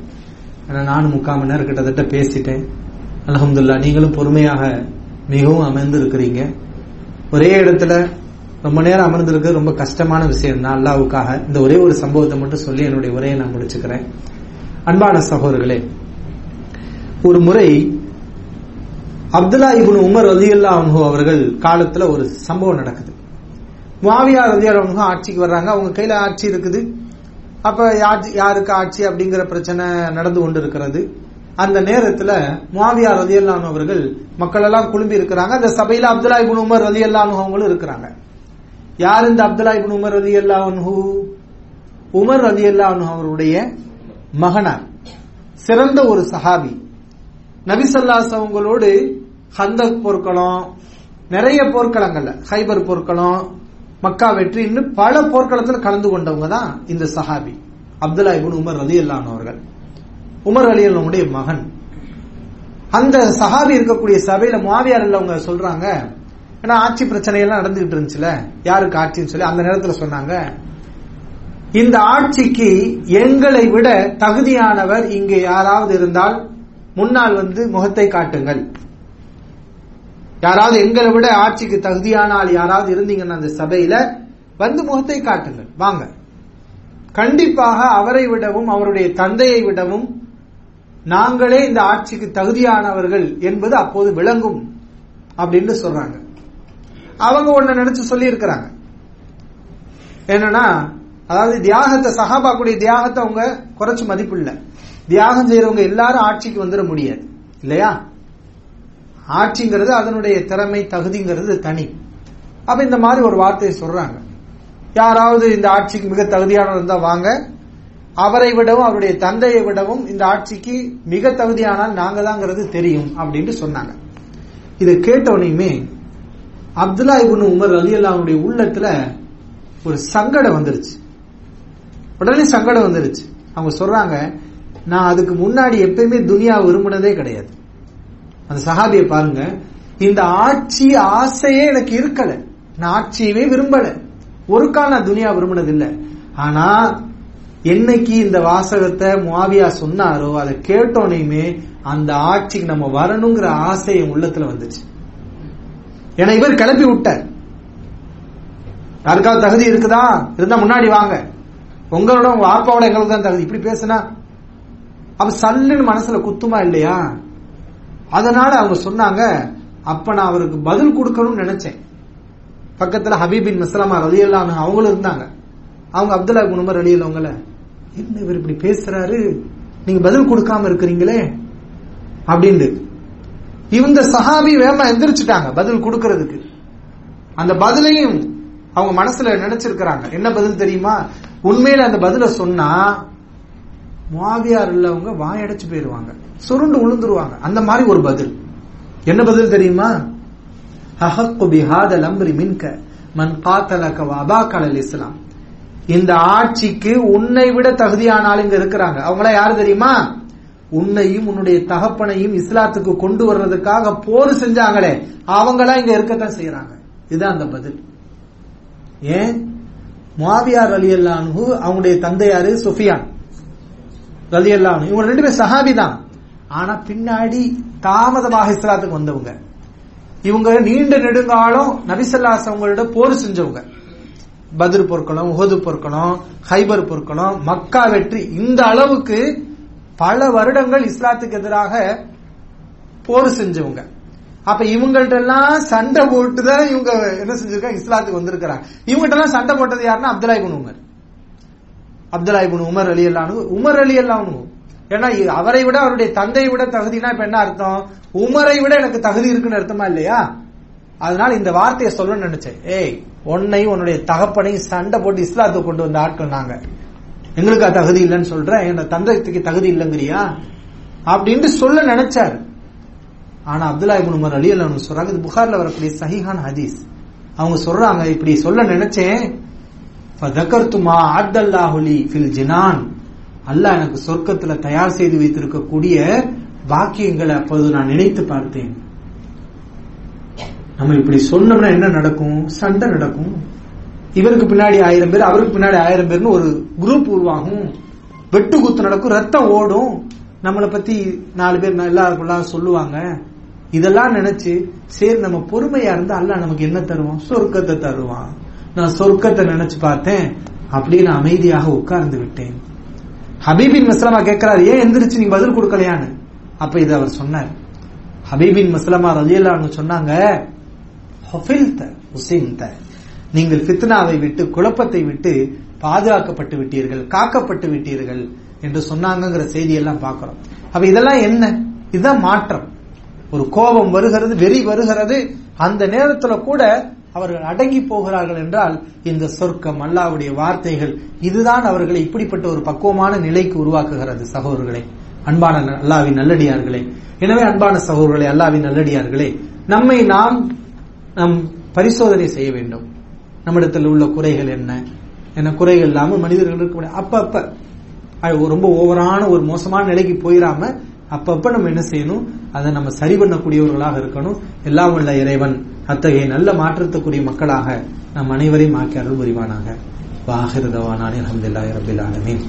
ஏன்னா நானும் முக்கால் மணி நேரம் கிட்டத்தட்ட பேசிட்டேன். அலமதுல்லா நீங்களும் பொறுமையாக மிகவும் அமர்ந்து இருக்கிறீங்க ஒரே இடத்துல ரொம்ப நேரம் அமர்ந்திருக்கிறது ரொம்ப கஷ்டமான விஷயம் தான் அல்லாவுக்காக. இந்த ஒரே ஒரு சம்பவத்தை மட்டும் சொல்லி என்னுடைய உரையை நான் முடிச்சுக்கிறேன். அன்பான சகோதரர்களே ஒரு முறை அப்துல்லா இபுன் உமர் ரலியல்லா அன்ஹு அவர்கள் காலத்துல ஒரு சம்பவம் நடக்குது. மாவியா ரலியல்லா அன்ஹு ஆட்சிக்கு வர்றாங்க. அவங்க கையில ஆட்சி இருக்குது. அப்ப யார்- யாருக்கு ஆட்சி அப்படிங்கிற பிரச்சனை நடந்து கொண்டு இருக்கிறது அந்த நேரத்துல மாவியா ரலியல்லா அவர்கள் மக்கள் எல்லாம் குழும்பி இருக்கிறாங்க. அந்த சபையில அப்துல்லா இபுன் உமர் ரலியல்லா அவங்களும் இருக்கிறாங்க. யார் இந்த அப்துல்லா இபுன் உமர் ரலியல்லா உமர் ரலியல்லா அவருடைய மகனார். சிறந்த ஒரு சஹாபி. நபிசல்லாஸ் அவங்களோடு ஹந்தக் போர்க்களம் நிறைய போர்க்களங்கள்ல ஹைபர் போர்க்களம் மக்கா வெற்றி இன்னும் பல போர்க்களத்தில் கலந்து கொண்டவங்க தான் இந்த சஹாபி. அப்துல்லா இபுன் உமர் அலி அவர்கள். உமர் அலி அல்லவனுடைய மகன். அந்த சஹாபி இருக்கக்கூடிய சபையில மாவியார் அவங்க சொல்றாங்க ஏன்னா ஆட்சி பிரச்சனை எல்லாம் நடந்துகிட்டு இருந்துச்சுல யாருக்கு ஆட்சின்னு சொல்லி அந்த நேரத்துல சொன்னாங்க இந்த ஆட்சிக்கு எங்களை விட தகுதியானவர் இங்கே யாராவது இருந்தால் முன்னால் வந்து முகத்தை காட்டுங்கள். யாராவது எங்களை விட ஆட்சிக்கு தகுதியான ஆள் யாராவது இருந்தீங்கன்னா அந்த சபையில வந்து முகத்தை காட்டுங்கள். வாங்க. கண்டிப்பாக அவரை விடவும் அவருடைய தந்தையை விடவும் நாங்களே இந்த ஆட்சிக்கு தகுதியானவர்கள் என்பது அப்போது விளங்கும் அப்படின்னு சொல்றாங்க. அவங்க ஒன்னு நினைச்சு சொல்லி இருக்கிறாங்க என்னன்னா அதாவது தியாகத்தை சஹாபாக்குடைய தியாகத்தை அவங்க குறைச்சு மதிப்பு இல்லை தியாகம் செய்யறவங்க எல்லாரும் ஆட்சிக்கு வந்துட முடியாது. இல்லையா? ஆட்சிங்கிறது அதனுடைய திறமை தகுதிங்கிறது தனி. அப்ப இந்த மாதிரி ஒரு வார்த்தையை சொல்றாங்க. யாராவது இந்த ஆட்சிக்கு மிக தகுதியானவர் இருந்தா வாங்க. அவரை விடவும் அவருடைய தந்தையை விடவும் இந்த ஆட்சிக்கு மிக தகுதியானால் நாங்க தாங்கிறது தெரியும் அப்படின்னு சொன்னாங்க. இதை கேட்டவனையுமே அப்துல்லா இபுன் உமர் அலி அல்லாவுடைய உள்ளத்துல ஒரு சங்கடம் வந்துருச்சு. உடனே சங்கடம் வந்துருச்சு. அவங்க சொல்றாங்க நான் அதுக்கு முன்னாடி எப்பயுமே துனியா விரும்பினதே கிடையாது. அந்த சஹாபிய பாருங்க. இந்த ஆட்சி ஆசையே எனக்கு இருக்கல. நான் ஆட்சியவே விரும்பல. ஒரு கால் நான் துனியா விரும்பினது இல்ல ஆனா என்னைக்கு இந்த வாசகத்தை முவாவியா சொன்னாரோ அதை கேட்டோனையுமே அந்த ஆட்சிக்கு நம்ம வரணுங்கிற ஆசை என் உள்ளத்துல வந்துச்சு. ஏன்னா இவர் கிளப்பி விட்டார். யாருக்காவது தகுதி இருக்குதா? இருந்தா முன்னாடி வாங்க. உங்களோட உங்க ஆப்பாவோட எங்களுக்கு தான் தகுதி. இப்படி பேசுனா அப்ப சல்லுன்னு மனசுல குத்துமா இல்லையா? அதனால அவங்க சொன்னாங்க அப்ப நான் அவருக்கு பதில் கொடுக்கணும்னு நினைச்சேன். பக்கத்துல ஹபீபின் மஸ்லாமா ரலியல்லான்னு அவங்களும் இருந்தாங்க. அவங்க அப்துல்லா குனுமர் ரலியல்லவங்கள என்ன இவர் இப்படி பேசுறாரு? நீங்க பதில் கொடுக்காம இருக்கிறீங்களே? அப்படின்னு இந்த சஹாபி வேமா எந்திரிச்சிட்டாங்க பதில் கொடுக்கறதுக்கு. அந்த பதிலையும் அவங்க மனசுல நினைச்சிருக்கிறாங்க. என்ன பதில் தெரியுமா? உண்மையில அந்த பதில சொன்னா மாவியார் உள்ளவங்க வாயடைச்சு போயிருவாங்க. சுருண்டு உளுந்துருவாங்க. அந்த மாதிரி ஒரு பதில். என்ன பதில் தெரியுமா? ஹஹக்கு பிஹாத அம்ரி மின்க மன் காத்தலக வபாக்கல் இஸ்லாம் இந்த ஆட்சிக்கு உன்னை விட தகுதியான ஆள் இருக்கிறாங்க. அவங்களா யாரு தெரியுமா? உன்னையும் உன்னுடைய தகப்பனையும் இஸ்லாத்துக்கு கொண்டு வர்றதுக்காக போர் செஞ்சாங்களே. அவங்களா இங்க இருக்கத்தான் செய்யறாங்க இதுதான் அந்த பதில். ஏன்? மாவியார் அலி அல்லானு அவங்களுடைய தந்தையாரு சுஃபியான். ரலி எல்லாம் இவங்க ரெண்டு பேரும் சஹாபி தான். ஆனா பின்னாடி தாமதமாக இஸ்லாத்துக்கு வந்தவங்க. இவங்க நீண்ட நெடுங்காலம் நபிசல்லாஸ் அவங்களோட போர் செஞ்சவங்க. பத்ர் பொற்களம் உஹது பொற்களம் ஹைபர் பொற்களம் மக்கா வெற்றி. இந்த அளவுக்கு பல வருடங்கள் இஸ்லாத்துக்கு எதிராக போர் செஞ்சவங்க. அப்ப இவங்கள்ட்ட எல்லாம் சண்டை போட்டுதான் இவங்க என்ன செஞ்சிருக்காங்க? இஸ்லாத்துக்கு வந்திருக்கிறாங்க. இவங்கள்ட்ட எல்லாம் சண்டை போட்டது யாருன்னா Abdullah ibn Umar. Abdullah ibn Umar அலி அல்லானு உமர் அலி அல்லானு ஏன்னா அவரை விட அவருடைய தந்தையை விட தகுதினா இப்ப என்ன அர்த்தம்? உமரை விட எனக்கு தகுதி இருக்குன்னு அர்த்தமா இல்லையா? அதனால இந்த வார்த்தையை சொல்ல நினைச்சேன். ஏய் உன்னை உன்னுடைய தகப்பனையும் சண்டை போட்டு இஸ்லாத்துக்கு கொண்டு வந்த ஆட்கள் நாங்க. எங்களுக்கு தகுதி இல்லைன்னு சொல்றேன். என் தந்தைக்கு தகுதி இல்லைங்கிறியா? அப்படின்னு சொல்ல நினைச்சாரு. ஆனா அப்துல்லா இபுன் உமர் அலி அல்லா சொல்றாங்க இது புகார்ல வரக்கூடிய சஹிஹான் ஹதீஸ். அவங்க சொல்றாங்க இப்படி சொல்ல நினைச்சேன். ஃபதகர்துமா அத்தல்லாஹுலி ஃபில் ஜினான். அல்லாஹ் எனக்கு சொர்க்கத்துல தயார் செய்து வைத்திருக்கக்கூடிய வாக்கியங்களை அப்போது நான் நினைத்து பார்த்தேன். நம்ம இப்படி சொன்னோம்னா என்ன நடக்கும்? சண்டை நடக்கும். இவருக்கு பின்னாடி ஆயிரம் பேர் அவருக்கு பின்னாடி ஆயிரம் பேர்னு ஒரு குரூப் உருவாகும். வெட்டு குத்து நடக்கும் ரத்தம் ஓடும். நம்மளை பத்தி நாலு பேர் எல்லாருக்குள்ள சொல்லுவாங்க. இதெல்லாம் நினைச்சு சரி நம்ம பொறுமையா இருந்தா அல்ல நமக்கு என்ன தருவான்? சொர்க்கத்தை தருவான். நான் சொர்க்கத்தை நினைச்சு பார்த்தேன். அப்படின்னு அமைதியாக உட்கார்ந்து விட்டேன். ஹபீபின் மிஸ்லமா கேட்கிறார் ஏன் எந்திரிச்சு நீ பதில் கொடுக்கலையான்னு? அப்ப இது அவர் சொன்னார். ஹபீபின் மிஸ்லமா ரஜியல்லான்னு சொன்னாங்க நீங்கள் ஃபித்னாவை விட்டு குழப்பத்தை விட்டு பாதுகாக்கப்பட்டு விட்டீர்கள் காக்கப்பட்டு விட்டீர்கள் என்று சொன்னாங்கிற செய்தியெல்லாம் பார்க்கிறோம். அப்ப இதெல்லாம் என்ன? இதுதான் மாற்றம். ஒரு கோபம் வருகிறது வெறி வருகிறது. அந்த நேரத்துல கூட அவர்கள் அடங்கி போகிறார்கள் என்றால் இந்த சொர்க்கம் அல்லாவுடைய வார்த்தைகள் இதுதான் அவர்களை இப்படிப்பட்ட ஒரு பக்குவமான நிலைக்கு உருவாக்குகிறது சகோதரர்களை. அன்பான அல்லாவின் நல்லடியார்களே. எனவே அன்பான சகோதரர்களே அல்லாவின் நல்லடியார்களே நம்மை நாம் நம் பரிசோதனை செய்ய வேண்டும். நம்மிடத்தில் உள்ள குறைகள் என்ன? என்ன குறைகள் இல்லாமல் மனிதர்கள் இருக்க முடியாது. அப்ப ரொம்ப ஓவரான ஒரு மோசமான நிலைக்கு போயிடாம அப்பப்ப நம்ம என்ன செய்யணும்? அதை நம்ம சரி பண்ணக்கூடியவர்களாக இருக்கணும். எல்லாம் உள்ள இறைவன் அத்தகைய நல்ல மாற்றத்துக்குரிய மக்களாக நம் அனைவரையும் ஆக்கி அருள் புரிவானாக வாகிருதவானானே அஹமதுல்லாஹி ரபில் ஆலமீன்.